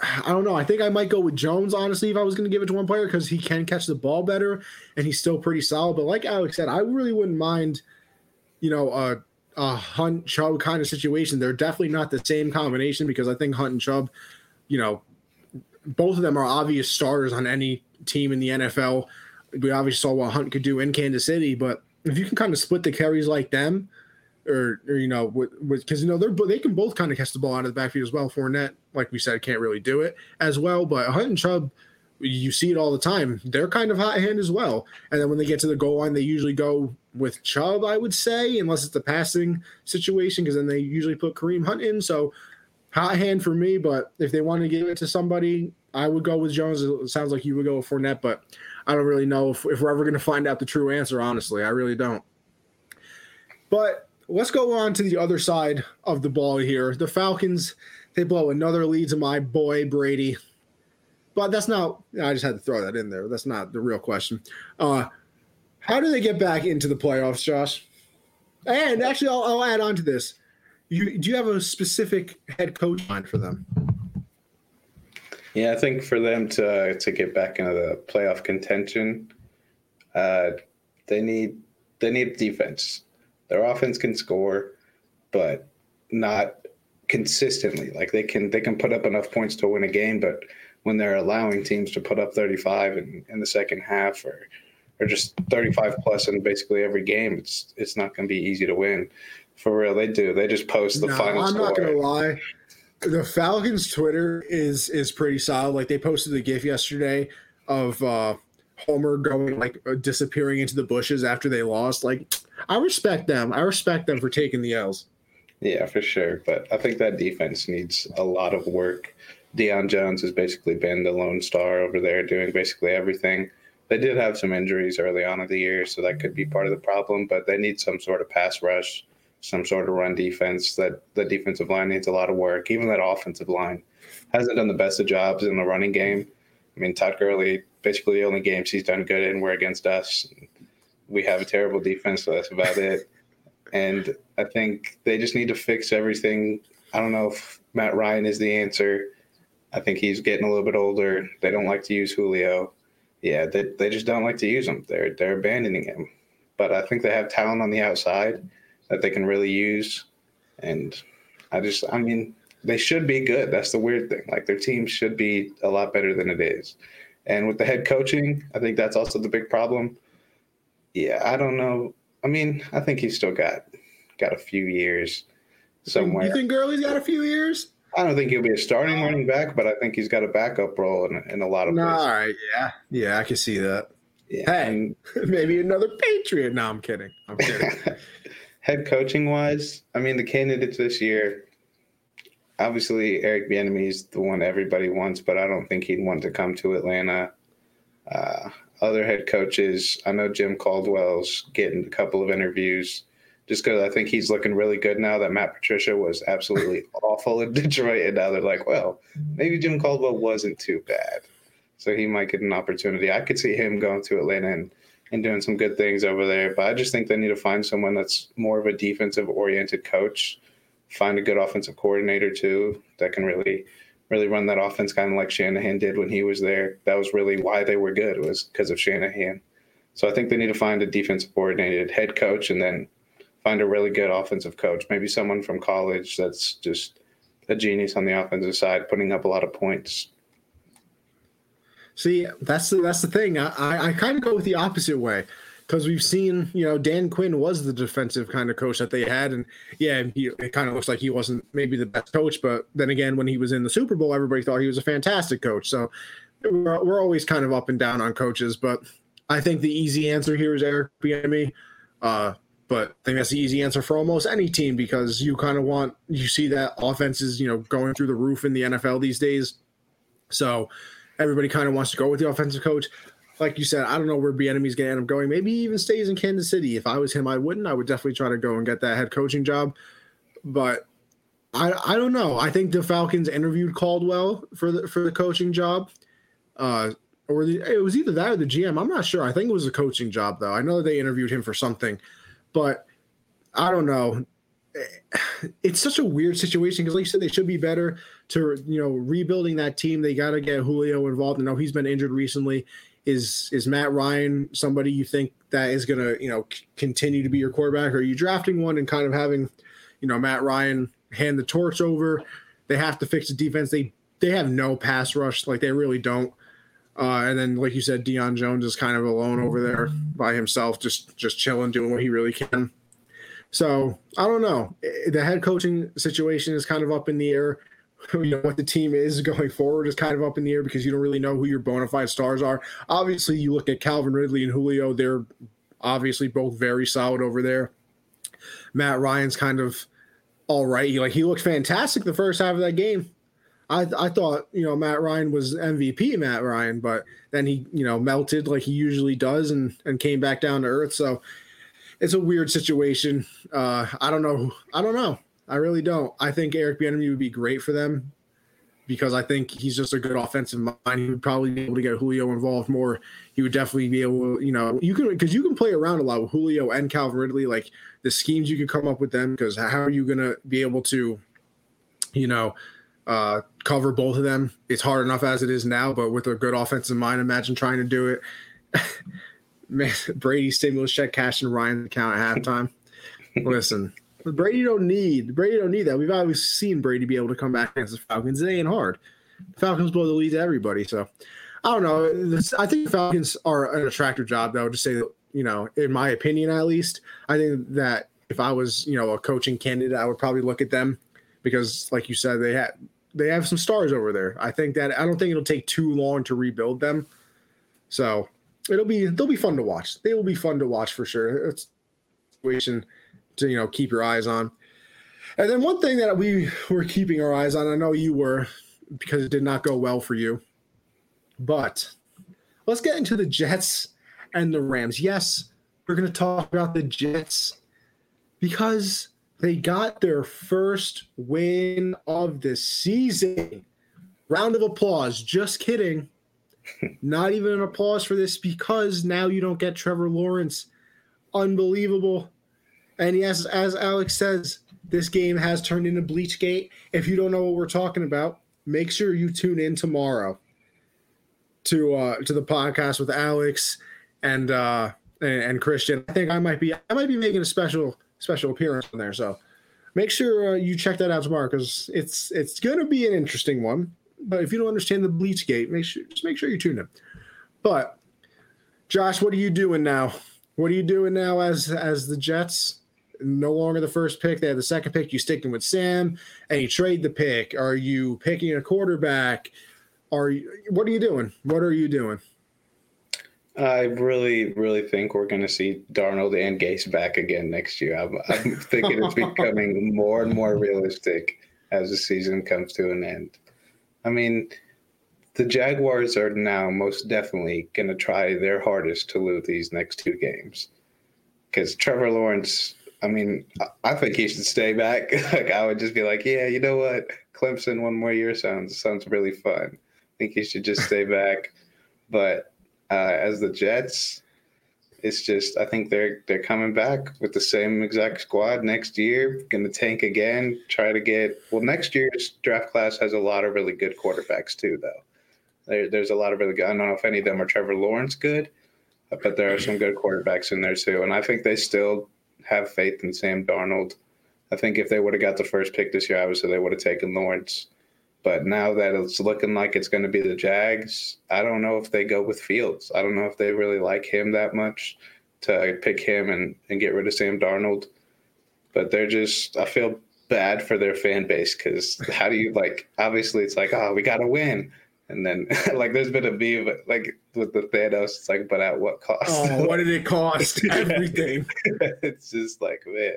I don't know. I think I might go with Jones, honestly, if I was going to give it to one player because he can catch the ball better and he's still pretty solid. But like Alex said, I really wouldn't mind, you know, a, a Hunt Chubb kind of situation. They're definitely not the same combination because I think Hunt and Chubb, you know, both of them are obvious starters on any team in the NFL. We obviously saw what Hunt could do in Kansas City, but if you can kind of split the carries like them, or, or you know, with because you know they're they can both kind of catch the ball out of the backfield as well. Fournette, like we said, can't really do it as well, but Hunt and Chubb, you see it all the time. They're kind of hot hand as well. And then when they get to the goal line, they usually go with Chubb, I would say, unless it's a passing situation, because then they usually put Kareem Hunt in. So hot hand for me, but if they want to give it to somebody, I would go with Jones. It sounds like you would go with Fournette, but I don't really know if, if we're ever going to find out the true answer, honestly. I really don't. But let's go on to the other side of the ball here. The Falcons, they blow another lead to my boy Brady. But that's not, I just had to throw that in there. That's not the real question. Uh, how do they get back into the playoffs, Josh? And actually, I'll, I'll add on to this. You, do you have a specific head coach mind for them? Yeah, I think for them to to get back into the playoff contention, uh, they need they need defense. Their offense can score, but not consistently. Like they can they can put up enough points to win a game, but when they're allowing teams to put up 35 in, in the second half or or just 35 plus in basically every game, it's it's not going to be easy to win. For real, they do. They just post the no, final. I'm not going to lie. The Falcons' Twitter is is pretty solid. Like they posted the GIF yesterday of uh, Homer going like disappearing into the bushes after they lost. Like, I respect them. I respect them for taking the L's. Yeah, for sure. But I think that defense needs a lot of work. Deion Jones has basically been the lone star over there, doing basically everything. They did have some injuries early on of the year, so that could be part of the problem. But they need some sort of pass rush, some sort of run defense. That the defensive line needs a lot of work. Even that offensive line hasn't done the best of jobs in the running game. I mean, Todd Gurley basically the only games he's done good in were against us. We have a terrible defense, so that's about it. And I think they just need to fix everything. I don't know if Matt Ryan is the answer. I think he's getting a little bit older. They don't like to use Julio. Yeah, they, they just don't like to use him. They're they're abandoning him. But I think they have talent on the outside that they can really use. And I just I mean, they should be good. That's the weird thing. Like their team should be a lot better than it is. And with the head coaching, I think that's also the big problem. Yeah, I don't know. I mean, I think he's still got got a few years somewhere. You think Gurley's got a few years? I don't think he'll be a starting running back, but I think he's got a backup role in, in a lot of No, places. all right, yeah, yeah, I can see that. Yeah. Hey, and [laughs] maybe another Patriot. No, I'm kidding. I'm kidding. [laughs] head coaching wise, I mean, the candidates this year, obviously Eric Bieniemy is the one everybody wants, but I don't think he'd want to come to Atlanta. Uh, other head coaches, I know Jim Caldwell's getting a couple of interviews just because I think he's looking really good now that Matt Patricia was absolutely [laughs] awful in Detroit. And now they're like, well, maybe Jim Caldwell wasn't too bad. So he might get an opportunity. I could see him going to Atlanta and, and doing some good things over there. But I just think they need to find someone that's more of a defensive oriented coach, find a good offensive coordinator too that can really really run that offense kind of like Shanahan did when he was there. That was really why they were good was because of Shanahan. So I think they need to find a defensive coordinated head coach and then find a really good offensive coach, maybe someone from college that's just a genius on the offensive side, putting up a lot of points. See, that's the that's the thing. I I, I kind of go with the opposite way because we've seen, you know, Dan Quinn was the defensive kind of coach that they had, and yeah, he, it kind of looks like he wasn't maybe the best coach, but then again, when he was in the Super Bowl, everybody thought he was a fantastic coach. So we're, we're always kind of up and down on coaches, but I think the easy answer here is Eric Bieniemy. Uh, but I think that's the easy answer for almost any team because you kind of want you see that offenses, you know, going through the roof in the NFL these days. So everybody kind of wants to go with the offensive coach. Like you said, I don't know where Bieniemy's going to end up going. Maybe he even stays in Kansas City. If I was him, I wouldn't. I would definitely try to go and get that head coaching job. But I I don't know. I think the Falcons interviewed Caldwell for the for the coaching job. Uh or the, it was either that or the GM. I'm not sure. I think it was a coaching job though. I know they interviewed him for something, but I don't know. [sighs] It's such a weird situation because, like you said, they should be better to you know rebuilding that team. They got to get Julio involved. I know he's been injured recently. Is is Matt Ryan somebody you think that is going to you know c- continue to be your quarterback? Or are you drafting one and kind of having you know Matt Ryan hand the torch over? They have to fix the defense. They they have no pass rush, like they really don't. Uh, and then, like you said, Deion Jones is kind of alone over there by himself, just just chilling, doing what he really can. So I don't know. The head coaching situation is kind of up in the air. [laughs] You know what the team is going forward is kind of up in the air because you don't really know who your bona fide stars are. Obviously, you look at Calvin Ridley and Julio; they're obviously both very solid over there. Matt Ryan's kind of all right. He like he looked fantastic the first half of that game. I I thought you know Matt Ryan was MVP Matt Ryan, but then he you know melted like he usually does and and came back down to earth. So it's a weird situation. Uh, I don't know. I don't know. I really don't. I think Eric Bieniemy would be great for them because I think he's just a good offensive mind. He would probably be able to get Julio involved more. He would definitely be able, you know, you can because you can play around a lot with Julio and Calvin Ridley, like the schemes you could come up with them. Because how are you to be able to, you know, uh, cover both of them? It's hard enough as it is now, but with a good offensive mind, imagine trying to do it. [laughs] Brady stimulus check cash and Ryan's account at halftime. Listen, Brady don't need Brady don't need that. We've always seen Brady be able to come back against the Falcons. It ain't hard. The Falcons blow the lead to everybody. So I don't know. I think the Falcons are an attractive job, though. To say that, you know, in my opinion, at least, I think that if I was, you know, a coaching candidate, I would probably look at them because, like you said, they had they have some stars over there. I think that I don't think it'll take too long to rebuild them. So it'll be they'll be fun to watch. They will be fun to watch for sure. It's situation to you know keep your eyes on. And then one thing that we were keeping our eyes on, I know you were because it did not go well for you. But let's get into the Jets and the Rams. Yes, we're going to talk about the Jets because they got their first win of the season. Round of applause. Just kidding. [laughs] Not even an applause for this because now you don't get Trevor Lawrence. Unbelievable. And yes, as Alex says, this game has turned into Bleachgate. If you don't know what we're talking about, make sure you tune in tomorrow to uh to the podcast with Alex and uh and, and Christian. I think I might be I might be making a special special appearance on there. So make sure uh, you check that out tomorrow because it's it's gonna be an interesting one. But if you don't understand the Bleachgate, make sure just make sure you tune in. But Josh, what are you doing now? What are you doing now as as the Jets? No longer the first pick. They have the second pick. You sticking with Sam and you trade the pick. Are you picking a quarterback? Are you what are you doing? What are you doing? I really, really think we're going to see Darnold and Gase back again next year. I'm, I'm thinking it's [laughs] becoming more and more realistic as the season comes to an end. I mean, the Jaguars are now most definitely going to try their hardest to lose these next two games. Because Trevor Lawrence, I mean, I think he should stay back. [laughs] like I would just be like, yeah, you know what, Clemson one more year sounds sounds really fun. I think he should just stay back. [laughs] But uh, as the Jets, it's just I think they're they're coming back with the same exact squad next year. Going to tank again, try to get well. Next year's draft class has a lot of really good quarterbacks too, though. There, there's a lot of really good. I don't know if any of them are Trevor Lawrence good, but there are some good quarterbacks in there too. And I think they still have faith in Sam Darnold. I think if they would have got the first pick this year, obviously they would have taken Lawrence. But now that it's looking like it's going to be the Jags, I don't know if they go with Fields. I don't know if they really like him that much to pick him and, and get rid of Sam Darnold. But they're just, I feel bad for their fan base because how do you like, obviously it's like, oh, we got to win. And then, [laughs] like, there's been a meme, like, with the Thanos, it's like, but at what cost? Oh, what did it cost? [laughs] Everything. [laughs] it's just like, man,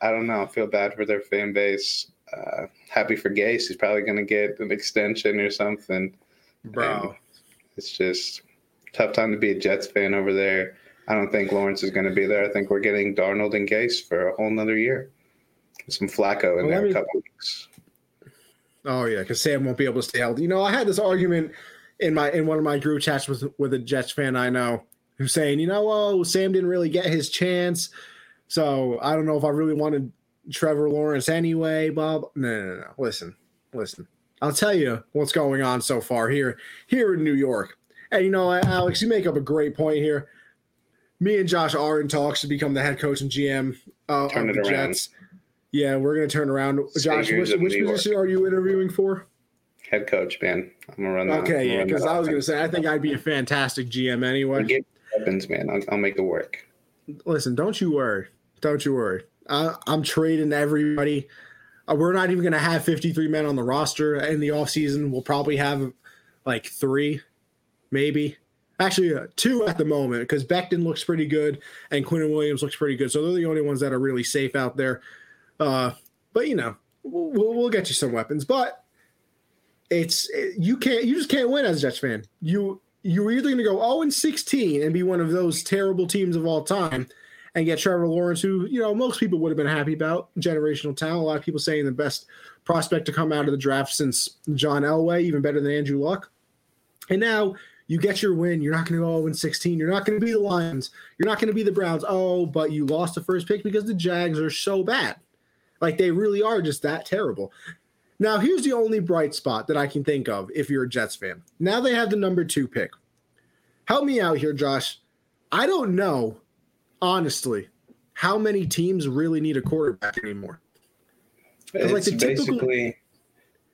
I don't know. I feel bad for their fan base. Uh, happy for Gase. He's probably going to get an extension or something. Bro. And it's just tough time to be a Jets fan over there. I don't think Lawrence is going to be there. I think we're getting Darnold and Gase for a whole nother year. Some Flacco in well, there me, a couple weeks. Oh yeah, because Sam won't be able to stay healthy. You know, I had this argument in my in one of my group chats with with a Jets fan I know who's saying, you know, oh, Sam didn't really get his chance, so I don't know if I really wanted Trevor Lawrence anyway. Bob, no, no, no. Listen, listen. I'll tell you what's going on so far here here in New York. And you know, Alex, you make up a great point here. Me and Josh are in talks to become the head coach and GM uh, of the Jets. Yeah, we're gonna turn around. Josh, which, which position are you interviewing for? Head coach, man. I'm gonna run. That. Okay, yeah, because I was gonna say I think I'd be a fantastic GM anyway. Get weapons, man. I'll, I'll make it work. Listen, don't you worry. Don't you worry. I, I'm trading everybody. Uh, we're not even going to have 53 men on the roster in the offseason. We'll probably have like three, maybe. Actually, uh, two at the moment because Becton looks pretty good and Quinnen Williams looks pretty good. So they're the only ones that are really safe out there. Uh, but you know, we'll, we'll get you some weapons. But it's you can't you just can't win as a Jets fan. You you're either going to go 0 and 16 and be one of those terrible teams of all time, and get Trevor Lawrence, who you know most people would have been happy about, generational talent. A lot of people saying the best prospect to come out of the draft since John Elway, even better than Andrew Luck. And now you get your win. You're not going to go 0 and 16. You're not going to be the Lions. You're not going to be the Browns. Oh, but you lost the first pick because the Jags are so bad. Like they really are just that terrible. Now, here's the only bright spot that I can think of if you're a Jets fan. Now they have the number two pick. Help me out here, Josh. I don't know honestly, how many teams really need a quarterback anymore? It's like the typical, basically,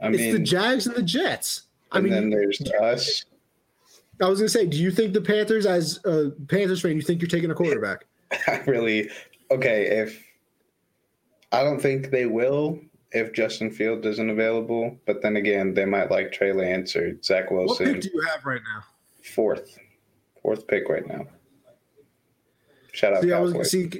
I it's mean, the Jags and the Jets. I mean, then there's us. I was gonna say, do you think the Panthers, as a Panthers fan, you think you're taking a quarterback? [laughs] I really okay. If I don't think they will, if Justin Fields isn't available, but then again, they might like Trey Lance or Zach Wilson. What pick do you have right now? Fourth, fourth pick right now. Shout out. See, I was see,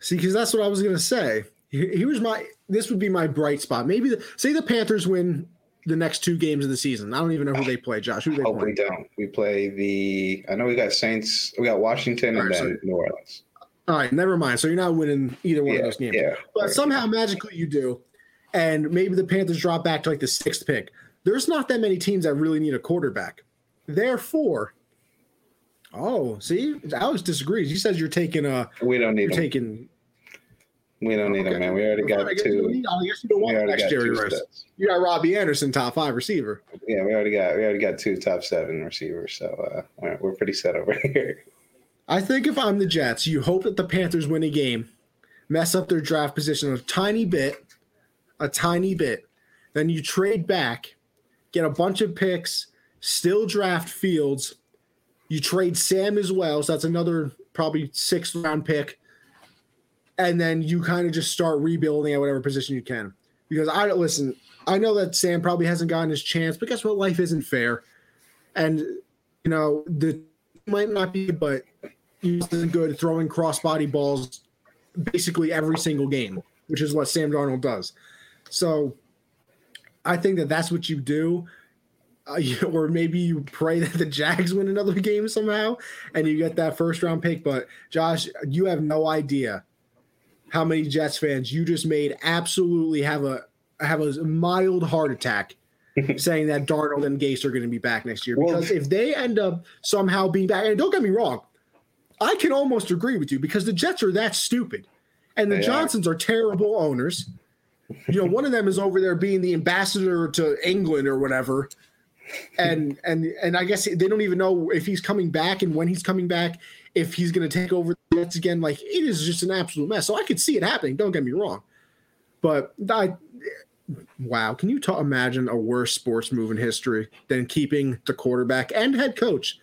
see, because that's what I was gonna say. Here's my. This would be my bright spot. Maybe the, say the Panthers win the next two games of the season. I don't even know who they play. Josh, who they oh, Hope play? we don't. We play the. I know we got Saints. We got Washington and right, then so, New Orleans. All right, never mind. So you're not winning either one yeah, of those games. Yeah, but right. somehow magically you do, and maybe the Panthers drop back to like the sixth pick. There's not that many teams that really need a quarterback. Therefore, Oh, see, Alex disagrees. He says you're taking a. We don't need You're him. taking. we don't need okay. him, man. We already got I guess two. need- I guess you don't We want the already next got Jerry two Rice. You got Robbie Anderson, top five receiver. Yeah, we already got we already got two top seven receivers, so uh, we're, we're pretty set over [laughs] here. I think if I'm the Jets, you hope that the Panthers win a game, mess up their draft position a tiny bit, a tiny bit, then you trade back, get a bunch of picks, still draft Fields. You trade Sam as well, so that's another probably sixth round pick, and then you kind of just start rebuilding at whatever position you can. Because I don't listen. I know that Sam probably hasn't gotten his chance, but guess what? Life isn't fair, and you know the might not be, but he's good throwing crossbody balls basically every single game, which is what Sam Darnold does. So I think that that's what you do. Uh, [laughs] or maybe you pray that the Jags win another [laughs] game somehow and you get that first round pick. But Josh, you have no idea how many Jets fans you just made absolutely have a have a mild heart attack [laughs] saying that Darnold and Gase are going to be back next year. Well- Because if they end up somehow being back, and don't get me wrong, I can almost agree with you because the Jets are that stupid. And the They are. Johnsons are terrible owners. You know, one of them is over there being the ambassador to England or whatever. And and and I guess they don't even know if he's coming back and when he's coming back, if he's going to take over the Jets again. Like it is just an absolute mess. So I could see it happening. Don't get me wrong, but I, wow, can you ta- imagine a worse sports move in history than keeping the quarterback and head coach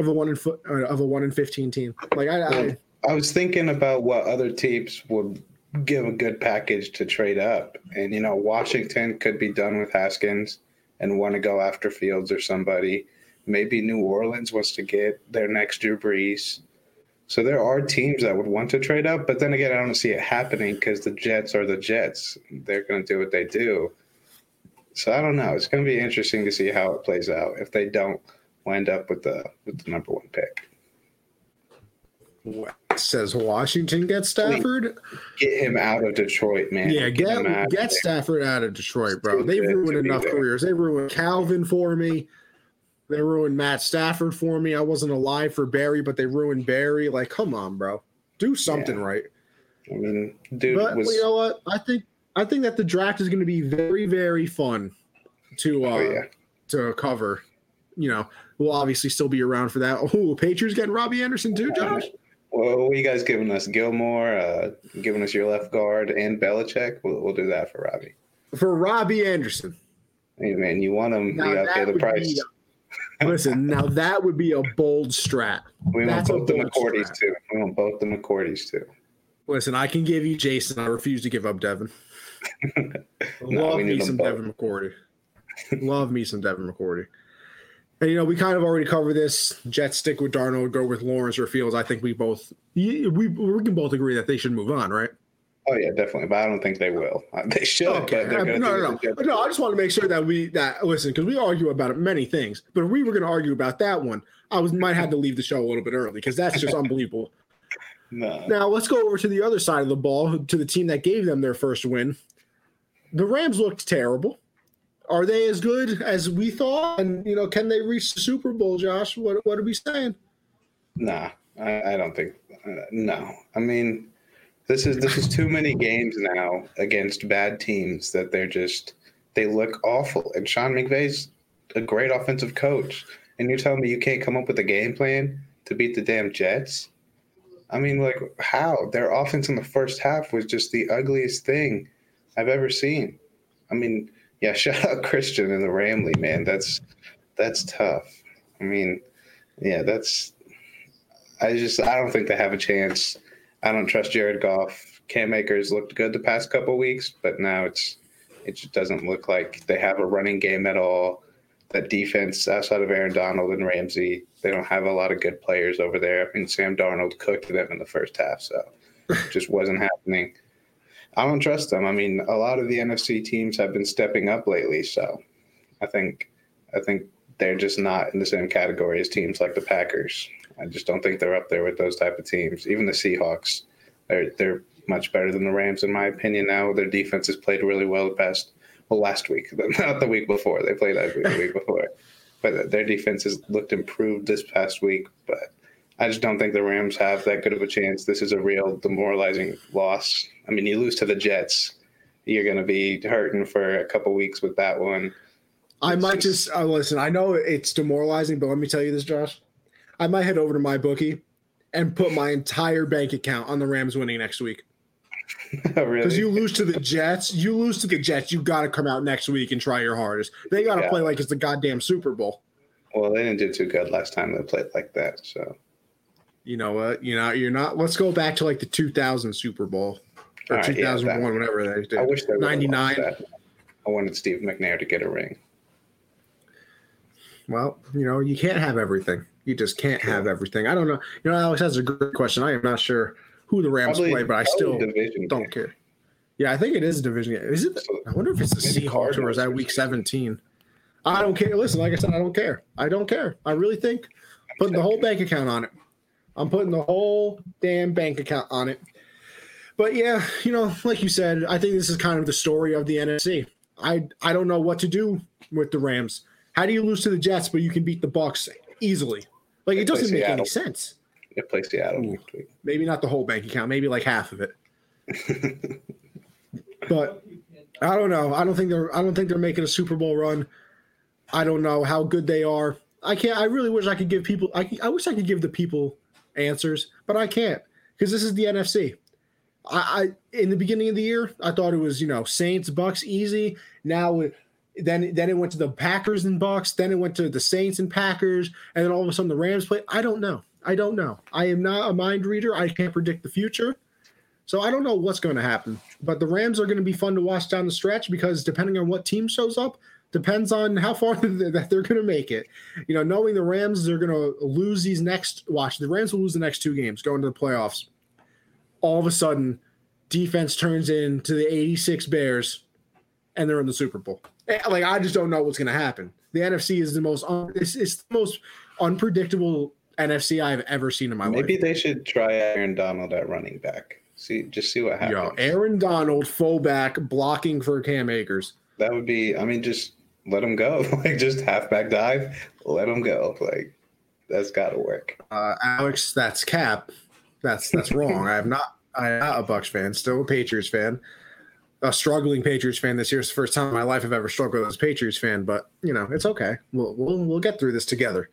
of a one in fo- uh, of a one in fifteen team? Like I, I I was thinking about what other teams would give a good package to trade up, and you know, Washington could be done with Haskins and want to go after Fields or somebody. Maybe New Orleans wants to get their next Drew Brees. So there are teams that would want to trade up, but then again, I don't see it happening because the Jets are the Jets. They're going to do what they do. So I don't know. It's going to be interesting to see how it plays out if they don't wind up with the with the number one pick. says Washington gets Stafford. Get him out of Detroit, man. Yeah, get out get. Stafford out of Detroit, bro. Too They've good to ruined enough there. careers. They ruined Calvin for me. They ruined Matt Stafford for me. I wasn't alive for Barry, but they ruined Barry. Like, come on, bro. Do something Yeah. right. I mean, dude But was. you know what? I think I think that the draft is going to be very, very fun to uh, oh yeah, to cover. You know, we'll obviously still be around for that. [laughs] Oh, Patriots getting Robbie Anderson too, Josh. well, what you guys giving us? Gilmore, uh, giving us your left guard and Belichick. We'll, we'll do that for Robbie. For Robbie Anderson. Hey man, you want him? Now you gotta pay the price. be Listen, now that would be a bold strat. we want that's both the McCourties strat. too. We want both the McCourties too. Listen, I can give you Jason. I refuse to give up Devin. [laughs] No, Love me some both. Devin McCourty. Love me some Devin McCourty. And you know, we kind of already covered this. Jets stick with Darnold, go with Lawrence or Fields. I think we both we we can both agree that they should move on, right? Oh yeah, definitely. But I don't think they will. [laughs] They should, Okay. but they're no, no, no. No, I just want to make sure that we that listen because we argue about many things, but if we were going to argue about that one, I was might have to leave the show a little bit early because that's just unbelievable. [laughs] No. Now let's go over to the other side of the ball to the team that gave them their first win. The Rams looked terrible. Are they as good as we thought? And you know, can they reach the Super Bowl, Josh? What what are we saying? Nah, I, I don't think. Uh, no, I mean, this is this is too many games now against bad teams that they're just they look awful. And Sean McVay's a great offensive coach, and you're telling me you can't come up with a game plan to beat the damn Jets? I mean, like how their offense in the first half was just the ugliest thing I've ever seen. I mean, yeah, [laughs] shout out Christian and the Ramley man. That's that's tough. I mean, yeah, that's I just I don't think they have a chance. I don't trust Jared Goff. Cam Akers looked good the past couple weeks, but now it's it just doesn't look like they have a running game at all. That defense outside of Aaron Donald and Ramsey, they don't have a lot of good players over there. I mean, Sam Darnold cooked them in the first half, so it [laughs] just wasn't happening. I don't trust them. I mean, a lot of the NFC teams have been stepping up lately, so I think I think they're just not in the same category as teams like the Packers. I just don't think they're up there with those type of teams. Even the Seahawks, they're they're much better than the Rams in my opinion. Now their defense has played really well the past well last week, [laughs] not the week before. They played the week before. but their defense has looked improved this past week. But I just don't think the Rams have that good of a chance. This is a real demoralizing loss. I mean, you lose to the Jets, you're going to be hurting for a couple weeks with that one. I might just uh, listen. I know it's demoralizing, but let me tell you this, Josh. I might head over to my bookie and put my entire bank account on the Rams winning next week. [laughs] Oh, really? Because you lose to the Jets, you lose to the Jets. You got to come out next week and try your hardest. They got to Yeah. play like it's the goddamn Super Bowl. Well, they didn't do too good last time they played like that. So You know what? You know you're not. Let's go back to like the 2000 Super Bowl or right, yeah, 2001, that- whatever they did. I wish they 99. that. I wanted Steve McNair to get a ring. Well, you know, you can't have everything. You just can't have everything. I don't know. You know, Alex, that's a good question. I am not sure who the Rams Probably- play, but I still don't care. Yeah, I think it is a division game. Is it? So- I wonder if it's the Seahawks or is that week 17? I don't care. Listen, like I said, I don't care. I don't care. I really think putting the whole bank account on it. I'm putting the whole damn bank account on it. But yeah, you know, like you said, I think this is kind of the story of the NFC. I I don't know what to do with the Rams. How do you lose to the Jets but you can beat the Bucks easily? Like it play doesn't make any sense. It plays Seattle Ooh. Maybe not the whole bank account, maybe like half of it. [laughs] but I don't know. I don't think they're I don't think they're making a Super Bowl run. I don't know how good they are. I can't I really wish I could give people I, I wish I could give the people answers, but I can't because this is the NFC. I, I in the beginning of the year, I thought it was, you know, Saints, Bucks easy. Now then then it went to the Packers and Bucks, then it went to the Saints and Packers, and then all of a sudden the Rams play. I don't know. I don't know. I am not a mind reader. I can't predict the future. So I don't know what's going to happen. But the Rams are going to be fun to watch down the stretch because depending on what team shows up, depends on how far [laughs] that they're going to make it. You know, knowing the Rams they're going to lose these next watch, the Rams will lose the next two games going to the playoffs. All of a sudden, defense turns into the 86 Bears and they're in the Super Bowl. Eh, Like I just don't know what's going to happen. The NFC is the most un- it's, it's the most unpredictable NFC I've ever seen in my Maybe life. Maybe they should try Aaron Donald at running back. See, just see what happens. Yo, Aaron Donald fullback blocking for Cam Akers. That would be. I mean, just let him go. [laughs] like just halfback dive, let him go. Like that's got to work. Uh, Alex, that's cap. That's that's wrong. I am not. I'm not a Bucks fan. Still a Patriots fan. A struggling Patriots fan this year. It's the first time in my life I've ever struggled as a Patriots fan. But you know, it's okay. We'll we'll we'll get through this together.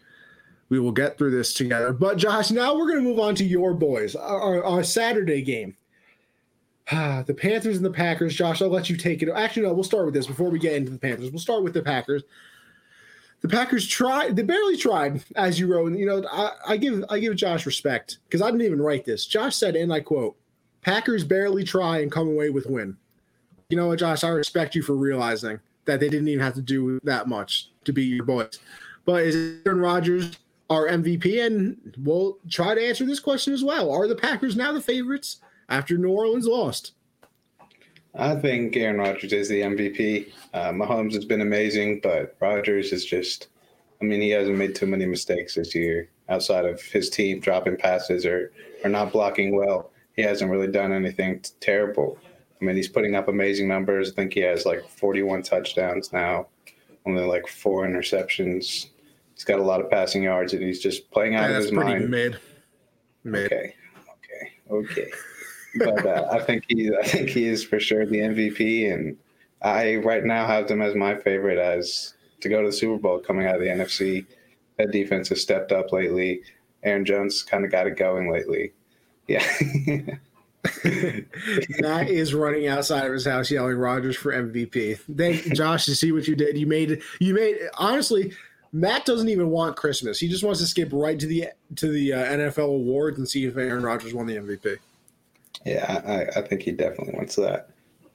We will get through this together. But Josh, now we're going to move on to your boys. Our, our Saturday game. [sighs] the Panthers and the Packers. Josh, I'll let you take it. Actually, no. We'll start with this before we get into the Panthers. We'll start with the Packers. The Packers tried. They barely tried, as you wrote. And, you know, I, I give I give Josh respect because I didn't even write this. Josh said, and I quote, "Packers barely try and come away with win." You know what, Josh? I respect you for realizing that they didn't even have to do that much to beat your boys. But is Aaron Rodgers our MVP? And we'll try to answer this question as well. Are the Packers now the favorites after New Orleans lost? I think Aaron Rodgers is the MVP. Uh, Mahomes has been amazing, but Rodgers is just. I mean, he hasn't made too many mistakes this year outside of his team dropping passes or or not blocking well. He hasn't really done anything t- terrible. I mean, he's putting up amazing numbers. I think he has like 41 touchdowns now, only like four interceptions. He's got a lot of passing yards, and he's just playing out Yeah, of his mind. mid. Mid. Okay, okay, okay. But uh, I think he, I think he is for sure the MVP, and I right now have them as my favorite as to go to the Super Bowl coming out of the NFC. That defense has stepped up lately. Aaron Jones kind of got it going lately. Yeah, [laughs] Matt is running outside of his house yelling Rodgers for MVP. Thank Josh to see what you did. You made you made honestly. Matt doesn't even want Christmas. He just wants to skip right to the to the uh, NFL awards and see if Aaron Rodgers won the MVP. Yeah, I, I think he definitely wants that.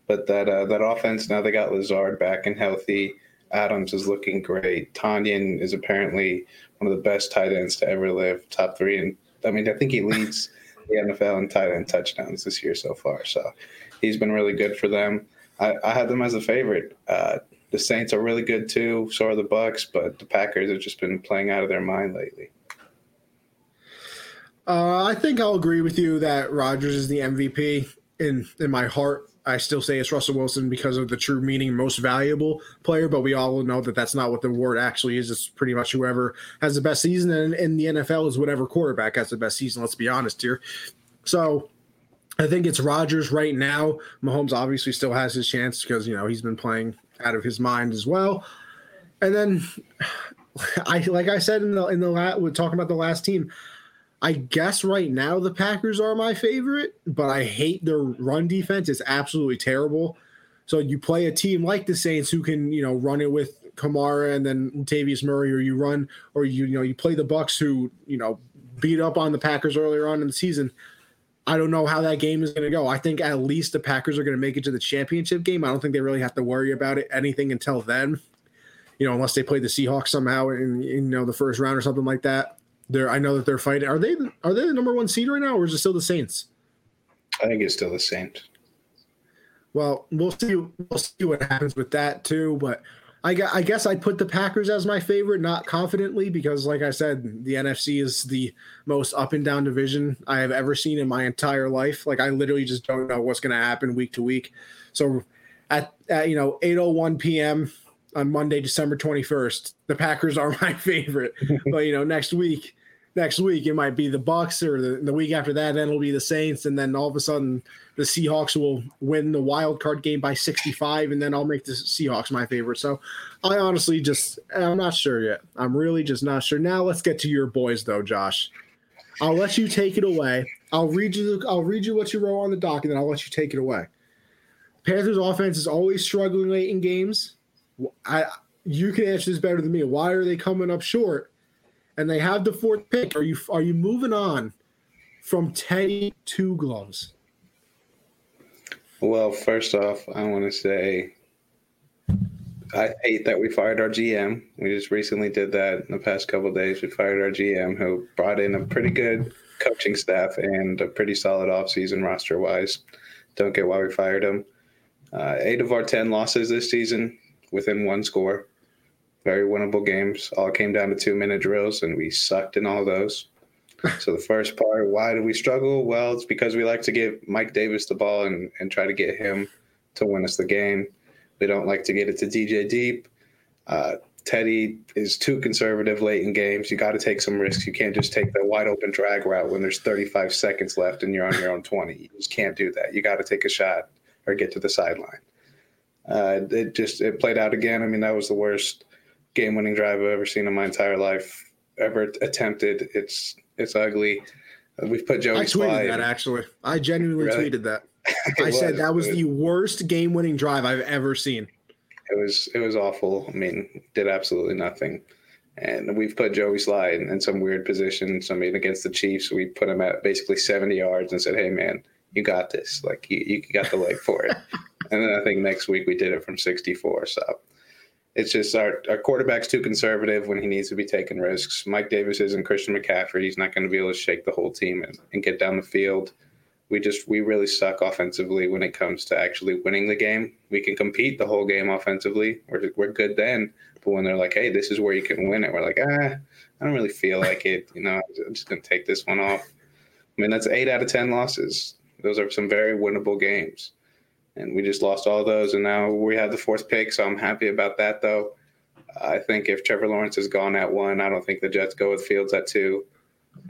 But that uh, that offense now they got Lazard back and healthy. Adams is looking great. Tonyan is apparently one of the best tight ends to ever live, top three. And I mean, I think he leads [laughs] the NFL in tight end touchdowns this year so far. So he's been really good for them. I, I had them as a favorite. Uh, the Saints are really good too. So are the Bucks, but the Packers have just been playing out of their mind lately. Uh, I think I'll agree with you that Rodgers is the MVP in in my heart. I still say it's Russell Wilson because of the true meaning most valuable player, but we all know that that's not what the word actually is. It's pretty much whoever has the best season, and in the NFL is whatever quarterback has the best season. Let's be honest here. So I think it's Rodgers right now. Mahomes obviously still has his chance because you know he's been playing out of his mind as well. And then [sighs] I like I said in the in the la- we're talking about the last team. I guess right now the Packers are my favorite, but I hate their run defense. It's absolutely terrible. So you play a team like the Saints who can, you know, run it with Kamara and then Tavius Murray, or you run, or you, you know, you play the Bucks who, you know, beat up on the Packers earlier on in the season. I don't know how that game is going to go. I think at least the Packers are going to make it to the championship game. I don't think they really have to worry about it anything until then. You know, unless they play the Seahawks somehow in, in you know the first round or something like that. They're I know that they're fighting. Are they are they the number one seed right now, or is it still the Saints? I think it's still the Saints. Well, we'll see. We'll see what happens with that too. But I, I guess I'd put the Packers as my favorite, not confidently, because like I said, the NFC is the most up and down division I have ever seen in my entire life. Like I literally just don't know what's going to happen week to week. So at, at you know 8:01 p.m. on Monday, December 21st, the Packers are [laughs] my favorite. but you know, next week next week it might be the Bucks or the, the week after that then it'll be the Saints and then all of a sudden the Seahawks will win the wild card game by 65 and then I'll make the Seahawks my favorite. So I honestly just I'm not sure yet. I'm really just not sure. Now let's get to your boys though, Josh. I'll let you take it away. I'll read you I'll read you what you wrote on the doc and then I'll let you take it away. Panthers offense is always struggling late in games. I you can answer this better than me. Why are they coming up short? And they have the fourth pick, are you are you moving on from Teddy to gloves? Well, first off, I want to say I hate that we fired our GM. We just recently did that in the past couple days. We fired our GM, who brought in a pretty good coaching staff and a pretty solid offseason roster wise. Don't get why we fired him. Uh, eight of our 10 losses this season within one score very winnable games. All came down to two minute drills, and we sucked in all those. so the first part, why do we struggle? Well, it's because we like to give Mike Davis the ball and, and try to get him to win us the game. We don't like to get it to DJ Deep. Uh, Teddy is too conservative late in games. You got to take some risks. You can't just take the wide open drag route when there's 35 seconds left and you're on your own 20. You just can't do that. You got to take a shot or get to the sideline. Uh, it just it played out again. I mean, that was the worst game winning drive I've ever seen in my entire life, ever attempted. It's it's ugly. We've put Joey. I tweeted that actually. I genuinely really? tweeted that. [laughs] I was, said that was, was the worst game winning drive I've ever seen. It was it was awful. I mean, did absolutely nothing. And we've put Joey Slye in, in some weird position. So I mean, against the Chiefs, we put him at basically 70 yards and said, "Hey, man, you got this. Like you, you got the leg for it." [laughs] and then I think next week we did it from 64. So it's just our, our quarterback's too conservative when he needs to be taking risks. Mike Davis isn't Christian McCaffrey. He's not going to be able to shake the whole team and, and get down the field. We just we really suck offensively when it comes to actually winning the game. We can compete the whole game offensively. We're we're good then, but when they're like, "Hey, this is where you can win it," we're like, "Ah, I don't really feel like it." You know, I'm just gonna take this one off. I mean, that's eight out of ten losses. Those are some very winnable games and we just lost all those. And now we have the fourth pick, so I'm happy about that. Though I think if Trevor Lawrence is gone at one, I don't think the Jets go with Fields at two,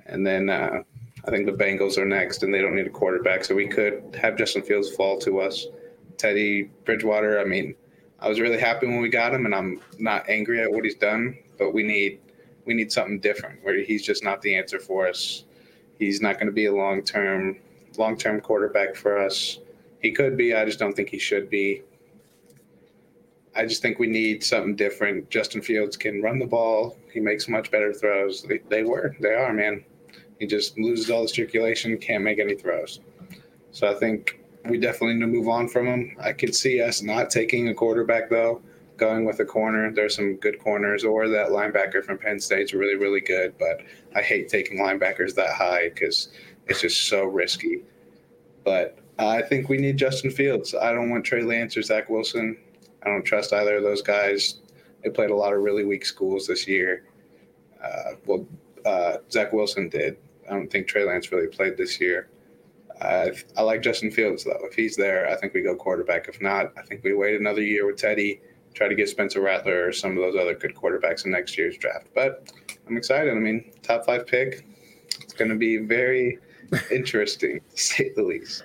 and then uh, I think the Bengals are next, and they don't need a quarterback, so we could have Justin Fields fall to us. Teddy Bridgewater, I mean, I was really happy when we got him, and I'm not angry at what he's done, but we need we need something different where he's just not the answer for us. He's not going to be a long term long term quarterback for us. He could be. I just don't think he should be. I just think we need something different. Justin Fields can run the ball. He makes much better throws. They, they were. They are, man. He just loses all the circulation, can't make any throws. So I think we definitely need to move on from him. I could see us not taking a quarterback, though, going with a corner. There's some good corners, or that linebacker from Penn State's really, really good. But I hate taking linebackers that high because it's just so risky. But I think we need Justin Fields. I don't want Trey Lance or Zach Wilson. I don't trust either of those guys. They played a lot of really weak schools this year. Uh, well, uh, Zach Wilson did. I don't think Trey Lance really played this year. I, I like Justin Fields though. If he's there, I think we go quarterback. If not, I think we wait another year with Teddy, try to get Spencer Rattler or some of those other good quarterbacks in next year's draft. But I'm excited. I mean, top five pick. It's going to be very interesting, [laughs] to say the least.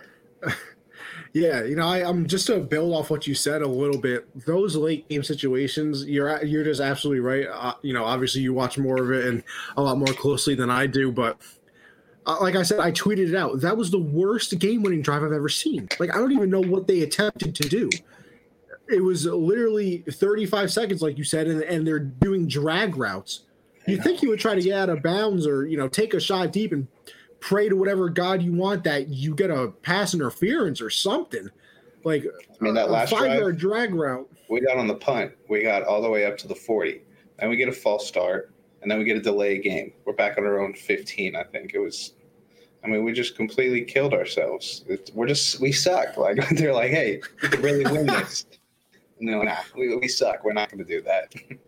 Yeah, you know, I, am just to build off what you said a little bit. Those late game situations, you're you're just absolutely right. Uh, you know, obviously you watch more of it and a lot more closely than I do, but uh, like I said, I tweeted it out. That was the worst game-winning drive I've ever seen. Like I don't even know what they attempted to do. It was literally 35 seconds, like you said, and, and they're doing drag routes. You think you would try to get out of bounds or you know take a shot deep and pray to whatever God you want that you get a pass interference or something. Like I mean that last five yard drag route. We got on the punt. We got all the way up to the 40. Then we get a false start, and then we get a delay game. We're back on our own 15, I think. It was I mean, we just completely killed ourselves. It's, we're just we suck. [laughs] Like they're like, hey, we could really win this. [laughs] No, nah, we, we suck. We're not going to do that. [laughs]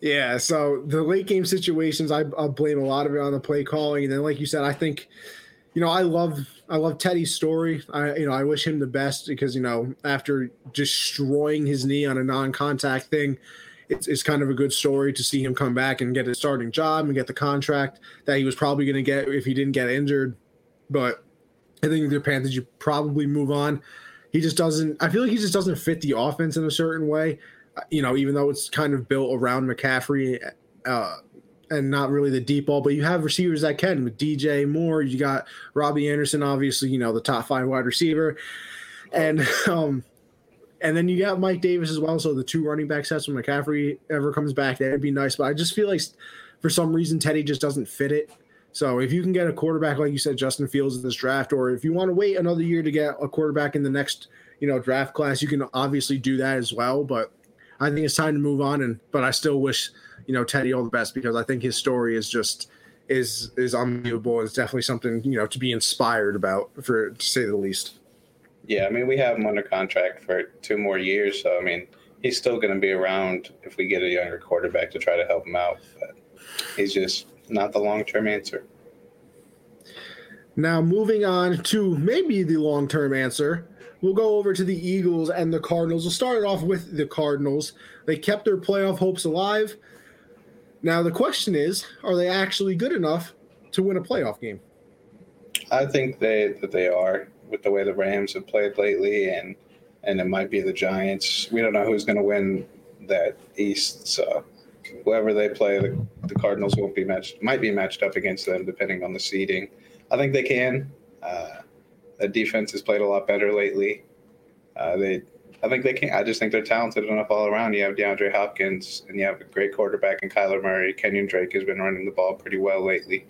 yeah. So the late game situations, I, I blame a lot of it on the play calling, and then like you said, I think, you know, I love I love Teddy's story. I you know I wish him the best because you know after destroying his knee on a non-contact thing it's, it's kind of a good story to see him come back and get a starting job and get the contract that he was probably going to get if he didn't get injured. But I think the Panthers, you probably move on. He just doesn't. I feel like he just doesn't fit the offense in a certain way. You know, even though it's kind of built around McCaffrey uh, and not really the deep ball, but you have receivers that can with DJ Moore. You got Robbie Anderson, obviously, you know, the top five wide receiver, and um, and then you got Mike Davis as well. So the two running back sets when McCaffrey ever comes back, that'd be nice. But I just feel like for some reason Teddy just doesn't fit it. So if you can get a quarterback like you said, Justin Fields in this draft, or if you want to wait another year to get a quarterback in the next you know draft class, you can obviously do that as well. But I think it's time to move on. And but I still wish you know Teddy all the best because I think his story is just is is unbelievable. It's definitely something you know to be inspired about, for to say the least. Yeah, I mean, we have him under contract for two more years, so I mean, he's still going to be around if we get a younger quarterback to try to help him out. But he's just not the long term answer. Now, moving on to maybe the long term answer, we'll go over to the Eagles and the Cardinals. We'll start it off with the Cardinals. They kept their playoff hopes alive. Now, the question is are they actually good enough to win a playoff game? I think they that they are with the way the Rams have played lately, and and it might be the Giants. We don't know who's going to win that East. So whoever they play, the, the Cardinals won't be matched. Might be matched up against them depending on the seeding. I think they can. Uh, the defense has played a lot better lately. Uh, they, I think they can. I just think they're talented enough all around. You have DeAndre Hopkins, and you have a great quarterback in Kyler Murray. Kenyon Drake has been running the ball pretty well lately.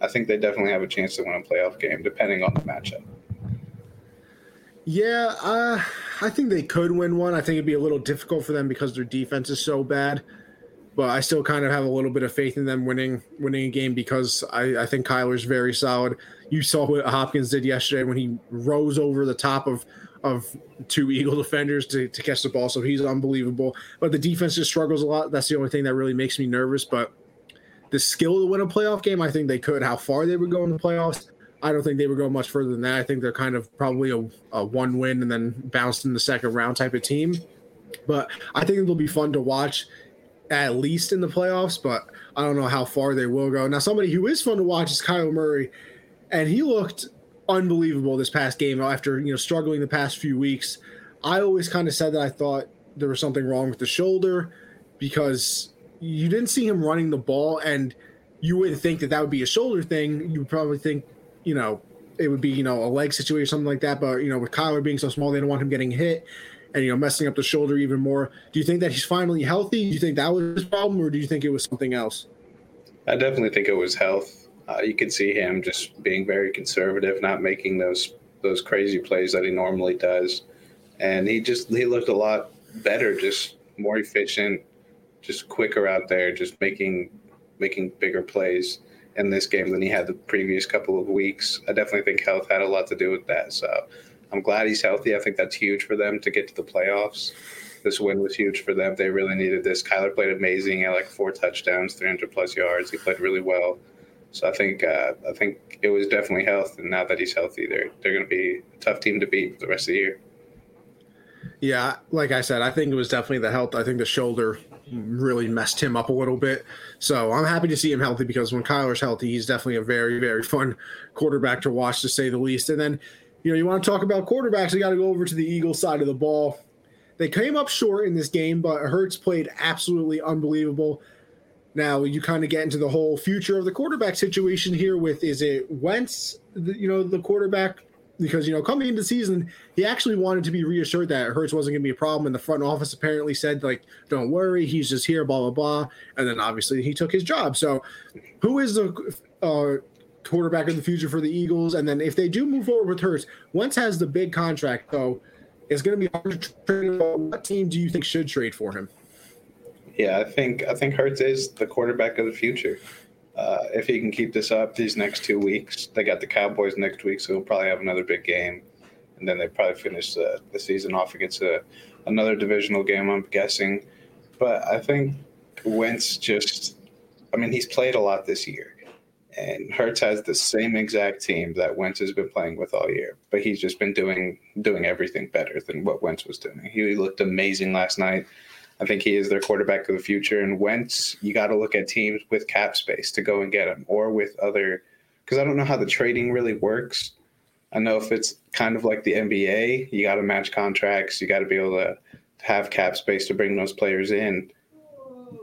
I think they definitely have a chance to win a playoff game, depending on the matchup. Yeah, uh, I think they could win one. I think it'd be a little difficult for them because their defense is so bad. But I still kind of have a little bit of faith in them winning winning a game because I, I think Kyler's very solid. You saw what Hopkins did yesterday when he rose over the top of of two Eagle defenders to, to catch the ball. So he's unbelievable. But the defense just struggles a lot. That's the only thing that really makes me nervous. But the skill to win a playoff game, I think they could. How far they would go in the playoffs, I don't think they would go much further than that. I think they're kind of probably a, a one win and then bounced in the second round type of team. But I think it'll be fun to watch at least in the playoffs, but I don't know how far they will go. Now, somebody who is fun to watch is Kyler Murray, and he looked unbelievable this past game after you know struggling the past few weeks. I always kind of said that I thought there was something wrong with the shoulder because you didn't see him running the ball, and you wouldn't think that that would be a shoulder thing. You would probably think you know, it would be, you know, a leg situation, or something like that. But, you know, with Kyler being so small, they don't want him getting hit and, you know, messing up the shoulder even more. Do you think that he's finally healthy? Do you think that was his problem or do you think it was something else? I definitely think it was health. Uh, you could see him just being very conservative, not making those those crazy plays that he normally does. And he just he looked a lot better, just more efficient, just quicker out there, just making making bigger plays in this game than he had the previous couple of weeks. I definitely think health had a lot to do with that. So I'm glad he's healthy. I think that's huge for them to get to the playoffs. This win was huge for them. They really needed this. Kyler played amazing. He had like four touchdowns, 300 plus yards. He played really well. So I think uh, I think it was definitely health, and now that he's healthy, they're they're going to be a tough team to beat for the rest of the year. Yeah, like I said, I think it was definitely the health. I think the shoulder really messed him up a little bit. So I'm happy to see him healthy because when Kyler's healthy, he's definitely a very, very fun quarterback to watch, to say the least. And then, you know, you want to talk about quarterbacks, you got to go over to the Eagles side of the ball. They came up short in this game, but Hurts played absolutely unbelievable. Now you kind of get into the whole future of the quarterback situation here. With is it Wentz, the, you know, the quarterback? Because you know coming into season he actually wanted to be reassured that Hurts wasn't going to be a problem and the front office apparently said like don't worry he's just here blah blah blah and then obviously he took his job. So who is the uh, quarterback of the future for the Eagles? And then if they do move forward with Hurts Wentz has the big contract though. It's going to be hard to trade what team do you think should trade for him yeah I think I think Hurts is the quarterback of the future uh, if he can keep this up these next two weeks, they got the Cowboys next week, so he'll probably have another big game, and then they probably finish the, the season off against a, another divisional game. I'm guessing, but I think Wentz just, I mean, he's played a lot this year, and Hurts has the same exact team that Wentz has been playing with all year, but he's just been doing doing everything better than what Wentz was doing. He looked amazing last night. I think he is their quarterback of the future. And Wentz, you got to look at teams with cap space to go and get him, or with other, because I don't know how the trading really works. I know if it's kind of like the NBA, you got to match contracts, you got to be able to have cap space to bring those players in.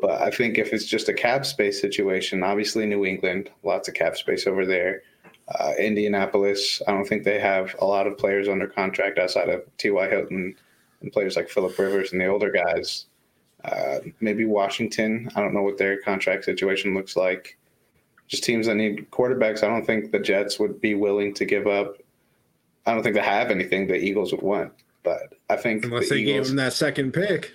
But I think if it's just a cap space situation, obviously New England, lots of cap space over there. Uh, Indianapolis, I don't think they have a lot of players under contract outside of T.Y. Hilton and players like Philip Rivers and the older guys. Uh, maybe Washington. I don't know what their contract situation looks like. Just teams that need quarterbacks. I don't think the Jets would be willing to give up. I don't think they have anything the Eagles would want. But I think unless the they Eagles, gave them that second pick.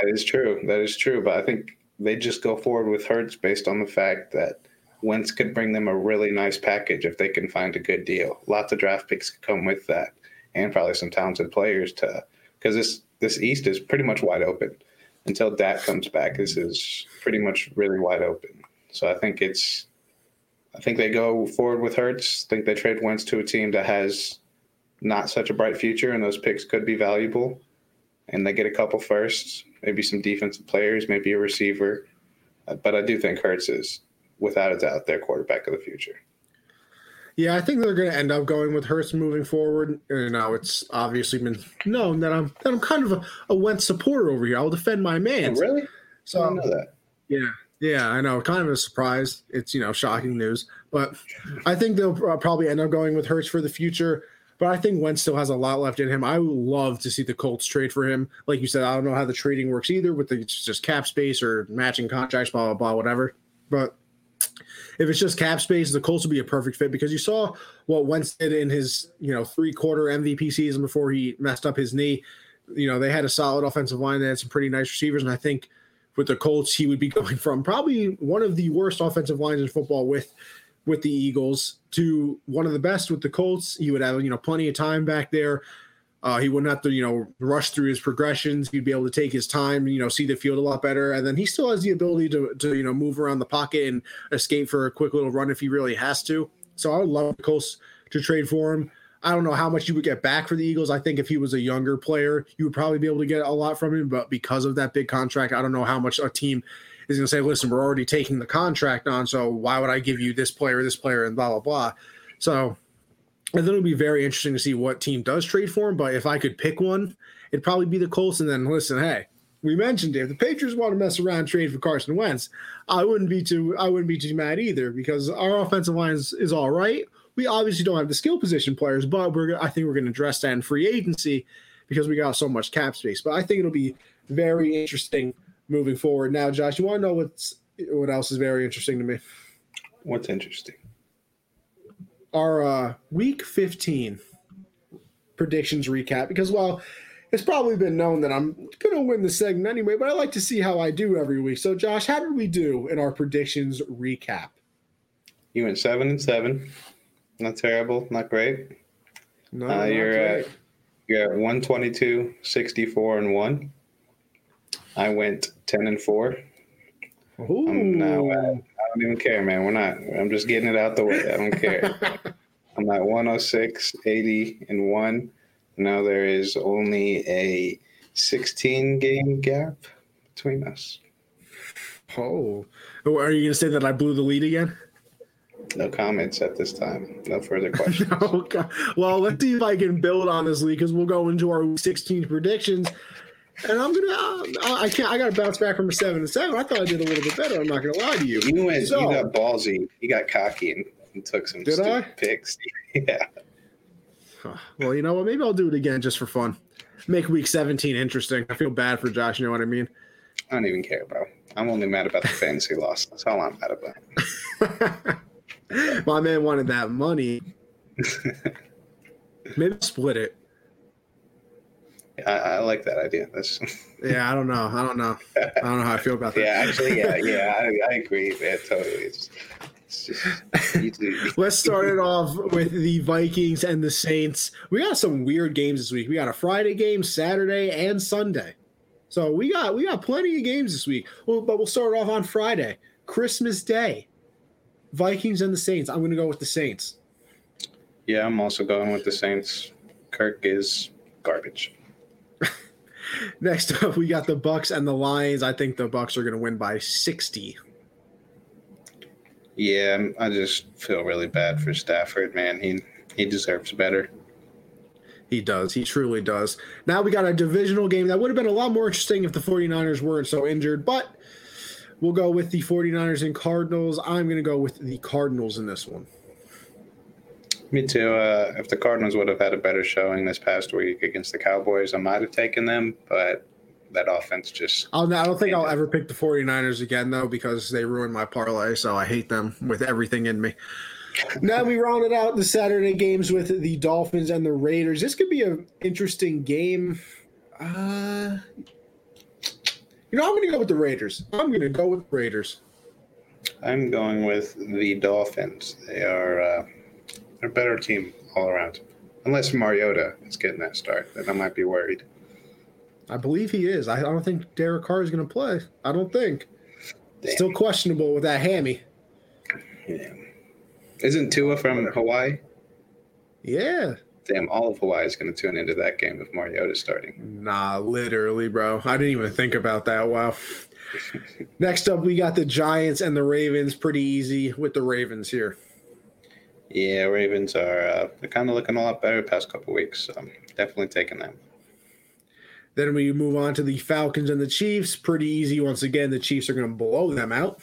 That is true. That is true. But I think they just go forward with Hurts based on the fact that Wentz could bring them a really nice package if they can find a good deal. Lots of draft picks could come with that, and probably some talented players to because this this East is pretty much wide open until Dak comes back, this is pretty much really wide open. So I think it's, I think they go forward with Hurts. I think they trade Wentz to a team that has not such a bright future, and those picks could be valuable. And they get a couple firsts, maybe some defensive players, maybe a receiver. But I do think Hurts is, without a doubt, their quarterback of the future. Yeah, I think they're going to end up going with Hurts moving forward. You know, it's obviously been known that I'm that I'm kind of a, a Wentz supporter over here. I'll defend my man. Oh, really? So I know that. Yeah, yeah, I know. Kind of a surprise. It's you know shocking news, but I think they'll probably end up going with Hurts for the future. But I think Wentz still has a lot left in him. I would love to see the Colts trade for him. Like you said, I don't know how the trading works either with the just cap space or matching contracts, blah blah blah, whatever. But if it's just cap space, the Colts would be a perfect fit because you saw what Wentz did in his, you know, three quarter MVP season before he messed up his knee. You know, they had a solid offensive line. They had some pretty nice receivers. And I think with the Colts, he would be [laughs] going from probably one of the worst offensive lines in football with with the Eagles to one of the best with the Colts. He would have, you know, plenty of time back there. Uh, he wouldn't have to, you know, rush through his progressions. He'd be able to take his time, you know, see the field a lot better. And then he still has the ability to, to you know, move around the pocket and escape for a quick little run if he really has to. So I would love the Colts to trade for him. I don't know how much you would get back for the Eagles. I think if he was a younger player, you would probably be able to get a lot from him. But because of that big contract, I don't know how much a team is going to say, listen, we're already taking the contract on. So why would I give you this player, this player, and blah, blah, blah. So I think it'll be very interesting to see what team does trade for him. But if I could pick one, it'd probably be the Colts. And then listen, hey, we mentioned it. If the Patriots want to mess around, trade for Carson Wentz, I wouldn't be too I wouldn't be too mad either because our offensive line is, is all right. We obviously don't have the skill position players, but we're I think we're going to address that in free agency because we got so much cap space. But I think it'll be very interesting moving forward. Now, Josh, you want to know what's what else is very interesting to me? What's interesting? Our uh, week 15 predictions recap because, well, it's probably been known that I'm going to win the segment anyway, but I like to see how I do every week. So, Josh, how did we do in our predictions recap? You went seven and seven. Not terrible, not great. No, uh, you're great. at you're at 122, 64 and one. I went 10 and four. Ooh. I'm now I don't even care, man. We're not. I'm just getting it out the way. I don't care. [laughs] I'm at 106, 80, and one. Now there is only a 16 game gap between us. Oh, oh are you going to say that I blew the lead again? No comments at this time. No further questions. [laughs] okay. Well, let's see if I can build on this lead because we'll go into our 16 predictions. And I'm gonna, uh, I can't, I got to bounce back from a seven to seven. I thought I did a little bit better. I'm not gonna lie to you. You went, so, you got ballsy. You got cocky and, and took some did I? picks. [laughs] yeah. Well, you know what? Maybe I'll do it again just for fun. Make week 17 interesting. I feel bad for Josh. You know what I mean? I don't even care, bro. I'm only mad about the [laughs] fantasy loss. That's all I'm mad about. My man wanted that money. [laughs] Maybe split it. I, I, like that idea. That's [laughs] yeah. I don't know. I don't know. I don't know how I feel about that. yeah, actually, yeah, yeah. I, I agree. Yeah, totally. It's, [laughs] Let's start it off with the Vikings and the Saints. We got some weird games this week. We got a Friday game, Saturday, and Sunday. So we got we got plenty of games this week. Well, but we'll start off on Friday, Christmas Day. Vikings and the Saints. I'm going to go with the Saints. Yeah, I'm also going with the Saints. Kirk is garbage. [laughs] Next up, we got the Bucks and the Lions. I think the Bucks are going to win by 60. Yeah, I just feel really bad for Stafford, man. He he deserves better. He does. He truly does. Now we got a divisional game that would have been a lot more interesting if the 49ers weren't so injured, but we'll go with the 49ers and Cardinals. I'm going to go with the Cardinals in this one. Me too. Uh, if the Cardinals would have had a better showing this past week against the Cowboys, I might have taken them, but that offense just. I'll, I don't think I'll ever pick the 49ers again, though, because they ruined my parlay. So I hate them with everything in me. now we rounded out the Saturday games with the Dolphins and the Raiders. This could be an interesting game. Uh, you know, I'm going to go with the Raiders. I'm going to go with the Raiders. I'm going with the Dolphins. They are uh, a better team all around. Unless Mariota is getting that start, then I might be worried. I believe he is. I don't think Derek Carr is going to play. I don't think. Damn. Still questionable with that hammy. Yeah. Isn't Tua from Hawaii? Yeah. Damn, all of Hawaii is going to tune into that game if Mariota starting. Nah, literally, bro. I didn't even think about that. Wow. Next up, we got the Giants and the Ravens. Pretty easy with the Ravens here. Yeah, Ravens are uh, they're kind of looking a lot better past couple weeks. So definitely taking them. Then we move on to the Falcons and the Chiefs. Pretty easy once again. The Chiefs are going to blow them out.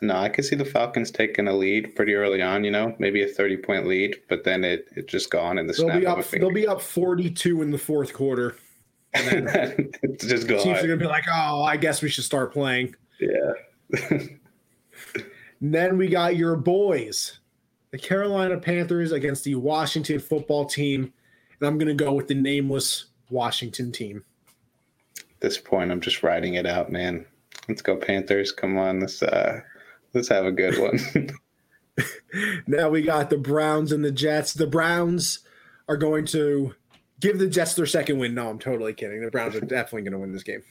No, I can see the Falcons taking a lead pretty early on. You know, maybe a thirty-point lead, but then it it just gone in the they'll snap be up, They'll be up forty-two in the fourth quarter, and then [laughs] it's just gone. Chiefs are going to be like, "Oh, I guess we should start playing." Yeah. [laughs] then we got your boys, the Carolina Panthers against the Washington Football Team, and I'm going to go with the nameless Washington team. At this point, I'm just riding it out, man. Let's go Panthers! Come on, let's uh, let's have a good one. [laughs] now we got the Browns and the Jets. The Browns are going to give the Jets their second win. No, I'm totally kidding. The Browns are definitely going to win this game.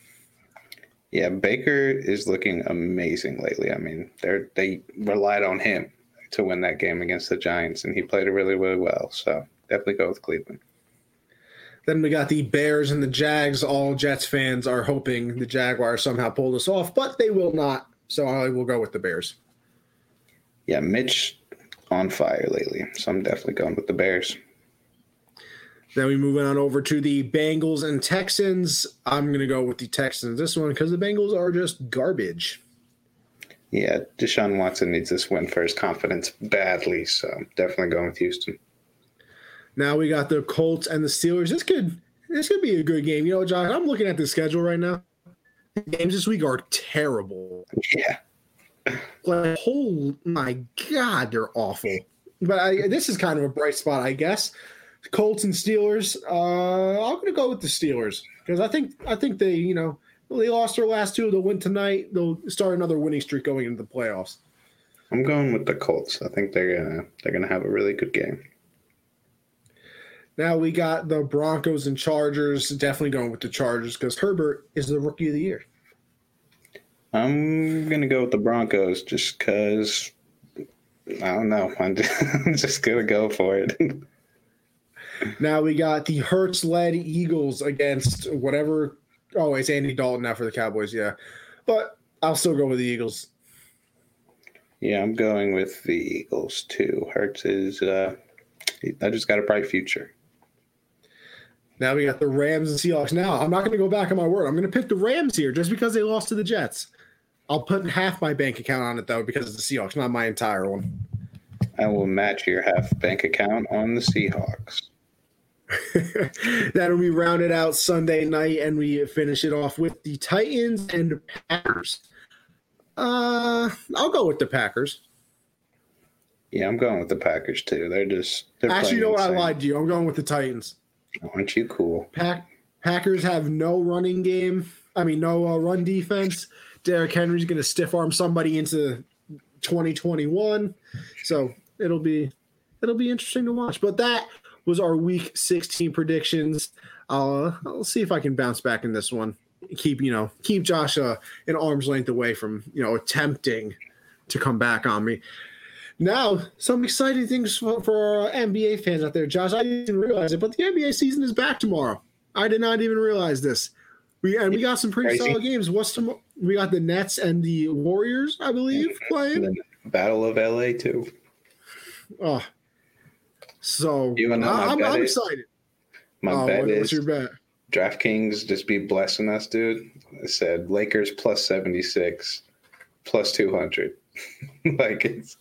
Yeah, Baker is looking amazing lately. I mean, they they relied on him to win that game against the Giants, and he played it really, really well. So definitely go with Cleveland. Then we got the Bears and the Jags. All Jets fans are hoping the Jaguars somehow pull this off, but they will not. So I will go with the Bears. Yeah, Mitch on fire lately. So I'm definitely going with the Bears. Then we move on over to the Bengals and Texans. I'm going to go with the Texans this one because the Bengals are just garbage. Yeah, Deshaun Watson needs this win for his confidence badly. So definitely going with Houston. Now we got the Colts and the Steelers. This could this could be a good game. You know, John, I'm looking at the schedule right now. The games this week are terrible. Yeah. Like, oh my God, they're awful. But I, this is kind of a bright spot, I guess. Colts and Steelers. Uh, I'm going to go with the Steelers because I think I think they, you know, they lost their last two. They'll win tonight. They'll start another winning streak going into the playoffs. I'm going with the Colts. I think they're gonna they're gonna have a really good game. Now we got the Broncos and Chargers. Definitely going with the Chargers because Herbert is the rookie of the year. I'm gonna go with the Broncos just because I don't know. [laughs] I'm just gonna go for it. [laughs] now we got the Hurts led Eagles against whatever. Oh, it's Andy Dalton now for the Cowboys. Yeah, but I'll still go with the Eagles. Yeah, I'm going with the Eagles too. Hurts is. Uh, I just got a bright future. Now we got the Rams and Seahawks. Now I'm not going to go back on my word. I'm going to pick the Rams here just because they lost to the Jets. I'll put half my bank account on it though because it's the Seahawks, not my entire one. I will match your half bank account on the Seahawks. [laughs] That'll be rounded out Sunday night, and we finish it off with the Titans and Packers. Uh, I'll go with the Packers. Yeah, I'm going with the Packers too. They're just they're actually. You know what? I lied to you. I'm going with the Titans. Aren't you cool? Pack Packers have no running game. I mean, no uh, run defense. Derrick Henry's going to stiff arm somebody into 2021. So it'll be it'll be interesting to watch. But that was our week 16 predictions. Uh, I'll see if I can bounce back in this one. Keep you know keep Josh uh, an arm's length away from you know attempting to come back on me. Now, some exciting things for, for our NBA fans out there. Josh, I didn't realize it, but the NBA season is back tomorrow. I did not even realize this. We and we got some pretty Crazy. solid games. What's tomorrow? We got the Nets and the Warriors, I believe, playing. Battle of LA too. Oh, so you and I, am I'm excited. My oh, bet what, is what's your bet? DraftKings just be blessing us, dude. I said Lakers plus seventy six, plus two hundred. [laughs] like it's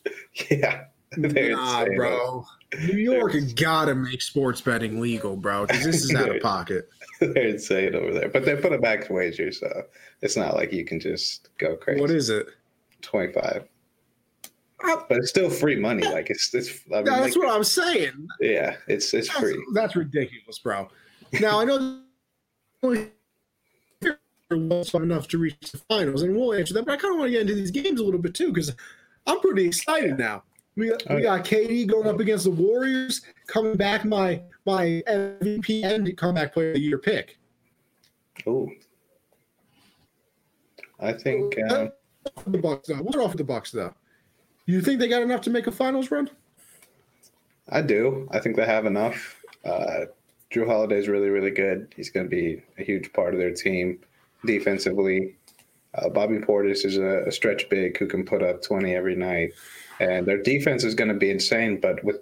yeah. [laughs] Nah, bro. New York has gotta make sports betting legal, bro, because this is out of [laughs] pocket. they're insane over there, but they put a max wager, so it's not like you can just go crazy. What is it? Twenty five. But it's still free money. Like it's it's. I mean, that's like, what I'm saying. Yeah, it's it's that's, free. That's ridiculous, bro. Now I know [laughs] was enough to reach the finals, and we'll answer that. But I kind of want to get into these games a little bit too because I'm pretty excited now. We got, we got KD going up against the Warriors, coming back my my MVP and comeback player of the year pick. Oh, I think uh, the Bucks though. What's off with the Bucks though? You think they got enough to make a finals run? I do. I think they have enough. Uh, Holiday is really, really good. He's going to be a huge part of their team defensively. Uh, Bobby Portis is a, a, stretch big who can put up 20 every night. And their defense is going to be insane. But with,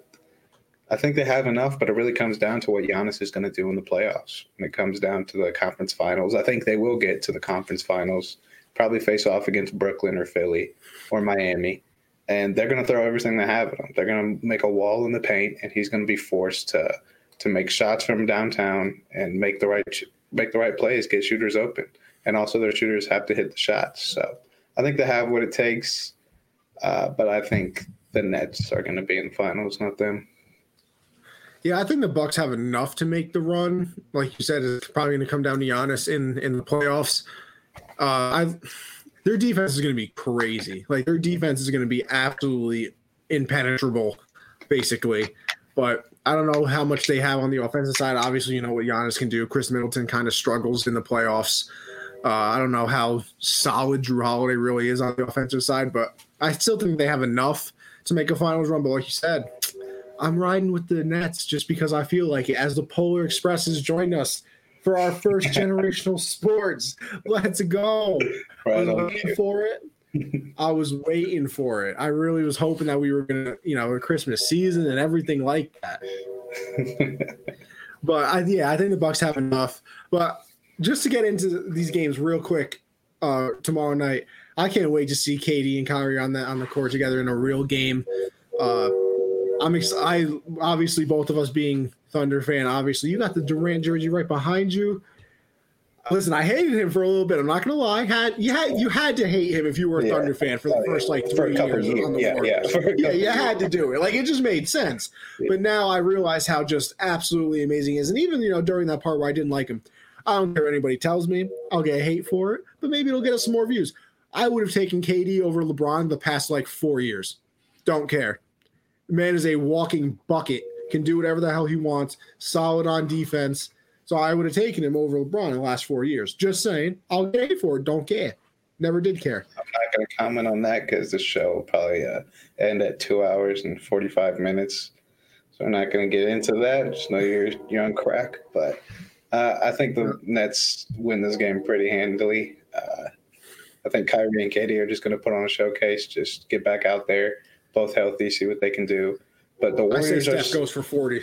I think they have enough, but it really comes down to what Giannis is going to do in the playoffs. When it comes down to the conference finals, I think they will get to the conference finals, probably face off against Brooklyn or Philly or Miami and they're going to throw everything they have at him. They're going to make a wall in the paint, and he's going to be forced to to make shots from downtown and make the right make the right plays, get shooters open, and also their shooters have to hit the shots. So I think they have what it takes, uh, but I think the Nets are going to be in the finals, not them. Yeah, I think the Bucks have enough to make the run. Like you said, it's probably going to come down to Giannis in in the playoffs. Uh, I their defense is going to be crazy. Like their defense is going to be absolutely impenetrable, basically. But I don't know how much they have on the offensive side. Obviously, you know what Giannis can do. Khris Middleton kind of struggles in the playoffs. Uh, I don't know how solid Jrue Holiday really is on the offensive side, but I still think they have enough to make a finals run. But like you said, I'm riding with the Nets just because I feel like it. As the Polar Express has joined us for our first generational sports. Let's go. Right waiting for it. I was waiting for it. I really was hoping that we were gonna, you know, a Christmas season and everything like that. [laughs] but I, yeah, I think the Bucks have enough. But just to get into these games real quick, uh, tomorrow night, I can't wait to see KD and Kyrie on the on the court together in a real game. Uh, I'm ex- I obviously both of us being Thunder fan, obviously. You got the Durant jersey right behind you. Listen, I hated him for a little bit. I'm not gonna lie. Had you had you had to hate him if you were a yeah. Thunder fan for the oh, first like three years, years, on the yeah, Yeah, [laughs] yeah, you had to do it. Like it just made sense. Yeah. But now I realize how just absolutely amazing he is. And even you know during that part where I didn't like him, I don't care what anybody tells me. I'll get hate for it, but maybe it'll get us some more views. I would have taken KD over LeBron the past like four years. Don't care. The man is a walking bucket can do whatever the hell he wants, solid on defense. So I would have taken him over LeBron in the last four years. Just saying, I'll get for it. Don't care. Never did care. I'm not going to comment on that because the show will probably uh, end at two hours and 45 minutes. So I'm not going to get into that. Just know you're, you're on crack. But uh, I think the Nets win this game pretty handily. Uh, I think Kyrie and KD are just going to put on a showcase, just get back out there, both healthy, see what they can do. But the I say Warriors Steph are. goes for 40.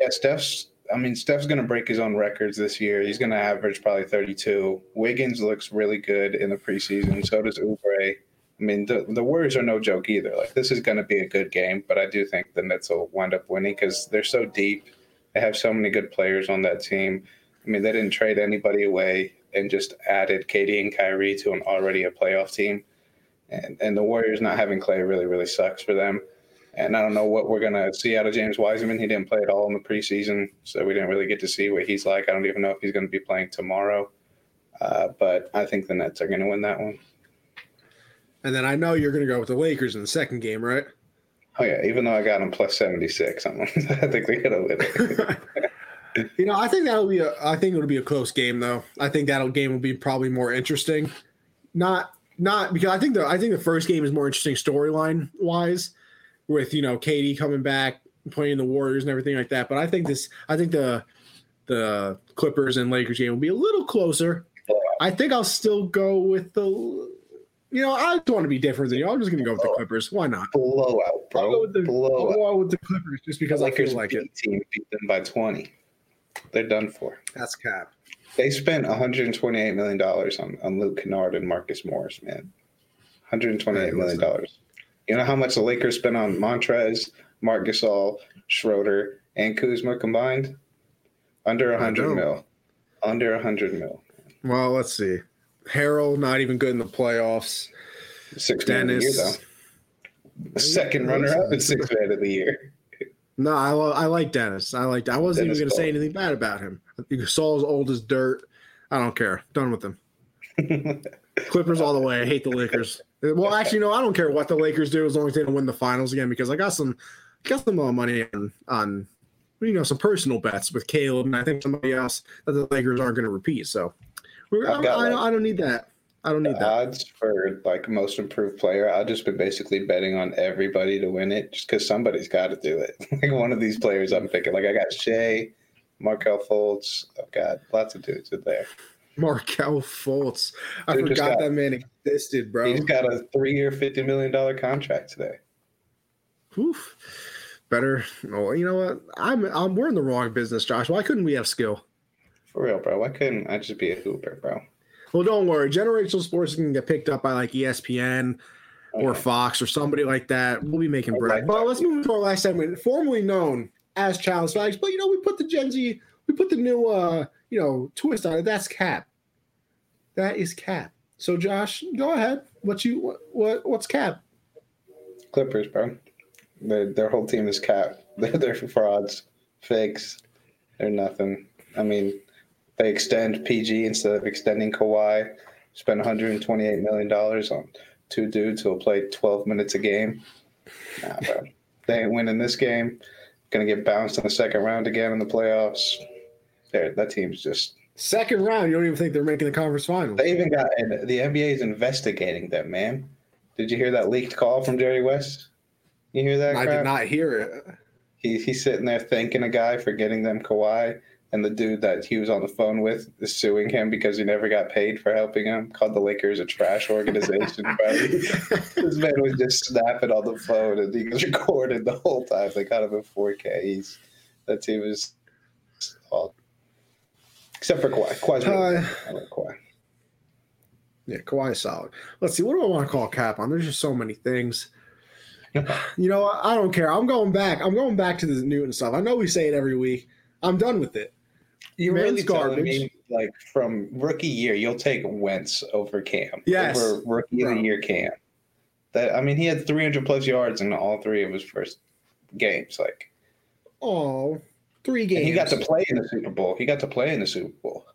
Yeah, Steph's. I mean, Steph's going to break his own records this year. He's going to average probably 32. Wiggins looks really good in the preseason. So does Oubre. I mean, the, the Warriors are no joke either. Like, this is going to be a good game, but I do think the Nets will wind up winning because they're so deep. They have so many good players on that team. I mean, they didn't trade anybody away and just added KD and Kyrie to an already a playoff team. And, and the Warriors not having Clay really, really sucks for them. And I don't know what we're going to see out of James Wiseman. He didn't play at all in the preseason, so we didn't really get to see what he's like. I don't even know if he's going to be playing tomorrow. Uh, but I think the Nets are going to win that one. And then I know you're going to go with the Lakers in the second game, right? Oh, yeah. Even though I got them plus 76, I'm, [laughs] I think they're going to win it. [laughs] you know, I think that'll be a. I think it'll be a close game, though. I think that'll game will be probably more interesting. Not not because I think the I think the first game is more interesting storyline wise, with you know KD coming back, playing the Warriors and everything like that. But I think this. I think the the Clippers and Lakers game will be a little closer. I think I'll still go with the. You know, I don't want to be different than you. I'm just going to go with the oh. Clippers. Why not? Blowout, I'll bro. go with the, I'll go out with the Clippers just because I Lakers feel like it. team beat them by 20. They're done for. That's cap. They spent 128 million dollars on, on Luke Kennard and Marcus Morris, man. 128 million dollars. You know how much the Lakers spent on Montrez, Marc Gasol, Schroeder, and Kuzma combined? Under I 100 mil. Under 100 mil. Well, let's see. Harrell not even good in the playoffs. Six man of the year, Dennis. though. Second runner up and six man of the year. No, I, lo- I like Dennis. I like. I wasn't Dennis even going to say anything bad about him. Saul's old as dirt. I don't care. Done with him. [laughs] Clippers all the way. I hate the Lakers. Well, actually, no, I don't care what the Lakers do as long as they don't win the finals again because I got some got some uh, money on on you know some personal bets with Caleb and I think somebody else that the Lakers aren't going to repeat. So we're, I, I, like, I don't need that. I don't need that. odds for like most improved player, I've just been basically betting on everybody to win it, just because somebody's got to do it. [laughs] like one of these players, I'm picking. Like I got Shai, Markelle Fultz. I've got lots of dudes in there. Markelle Fultz. I Dude forgot got- that man existed, bro. He's got a three-year, fifty million dollar contract today. Oof. Better. Oh, you know what? I'm, I'm. We're in the wrong business, Josh. Why couldn't we have skill? For real, bro. Why couldn't I just be a hooper, bro? Well, don't worry. Generational sports can get picked up by like ESPN or Fox or somebody like that. We'll be making bread. like but let's move to our last segment, formerly known as Challenge Facts. But you know, we put the Gen Z, we put the new, uh, you know, twist on it. That's Cap. That is Cap. So, Josh, go ahead. What you what, what what's Cap? Clippers, bro. Their their whole team is cap. [laughs] They're they're frauds, fakes. They're nothing. I mean, they extend PG instead of extending Kawhi. Spend 128 million dollars on two dudes who'll play 12 minutes a game. Nah, bro. [laughs] they ain't winning this game. Gonna get bounced in the second round again in the playoffs. There, that team's just. Second round. You don't even think they're making the conference finals. They even got the NBA is investigating them, man. Did you hear that leaked call from Jerry West? You hear that? I crap? did not hear it. He, he's sitting there thanking a guy for getting them Kawhi, and the dude that he was on the phone with is suing him because he never got paid for helping him. Called the Lakers a trash organization. [laughs] this man was just snapping on the phone, and he was recorded the whole time. They got him in 4K. He's, that team is all, except for Kawhi. Kawhi's really Uh. I like Kawhi. Yeah, solid. Let's see. What do I want to call Cap on? There's just so many things. You know? I don't care. I'm going back. I'm going back to the Newton stuff. I know we say it every week. I'm done with it. You're Man's really garbage. me, like from rookie year, you'll take Wentz over Cam, Yes, over rookie of bro. the year Cam. That I mean, he had 300 plus yards in all three of his first games. Like, Oh, three and games. he got to play in the Super Bowl. He got to play in the Super Bowl,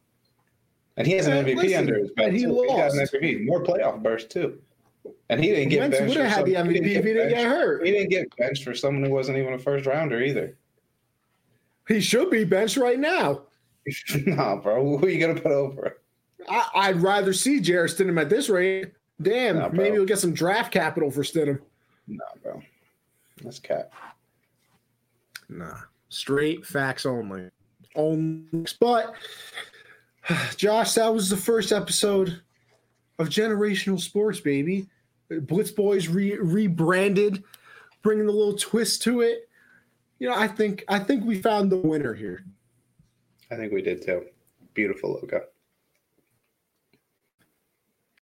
and he has an Uh, MVP listen, under his belt. he too. He's got an lost. MVP, more playoff bursts too. And he didn't get Wentz benched. would have for had the some- MVP if he didn't get hurt. He didn't get benched for someone who wasn't even a first rounder either. He should be benched right now. [laughs] nah, bro. Who are you gonna put over? I, would rather see Jarrett Stidham at this rate. Damn, nah, maybe we'll get some draft capital for Stidham. Nah, bro. That's cap. Nah. Straight facts only. Only. But, [sighs] Josh, that was the first episode of Generational Sports, baby. Blitz Boys re- rebranded, bringing a little twist to it. You know, I think I think we found the winner here. I think we did too. Beautiful logo.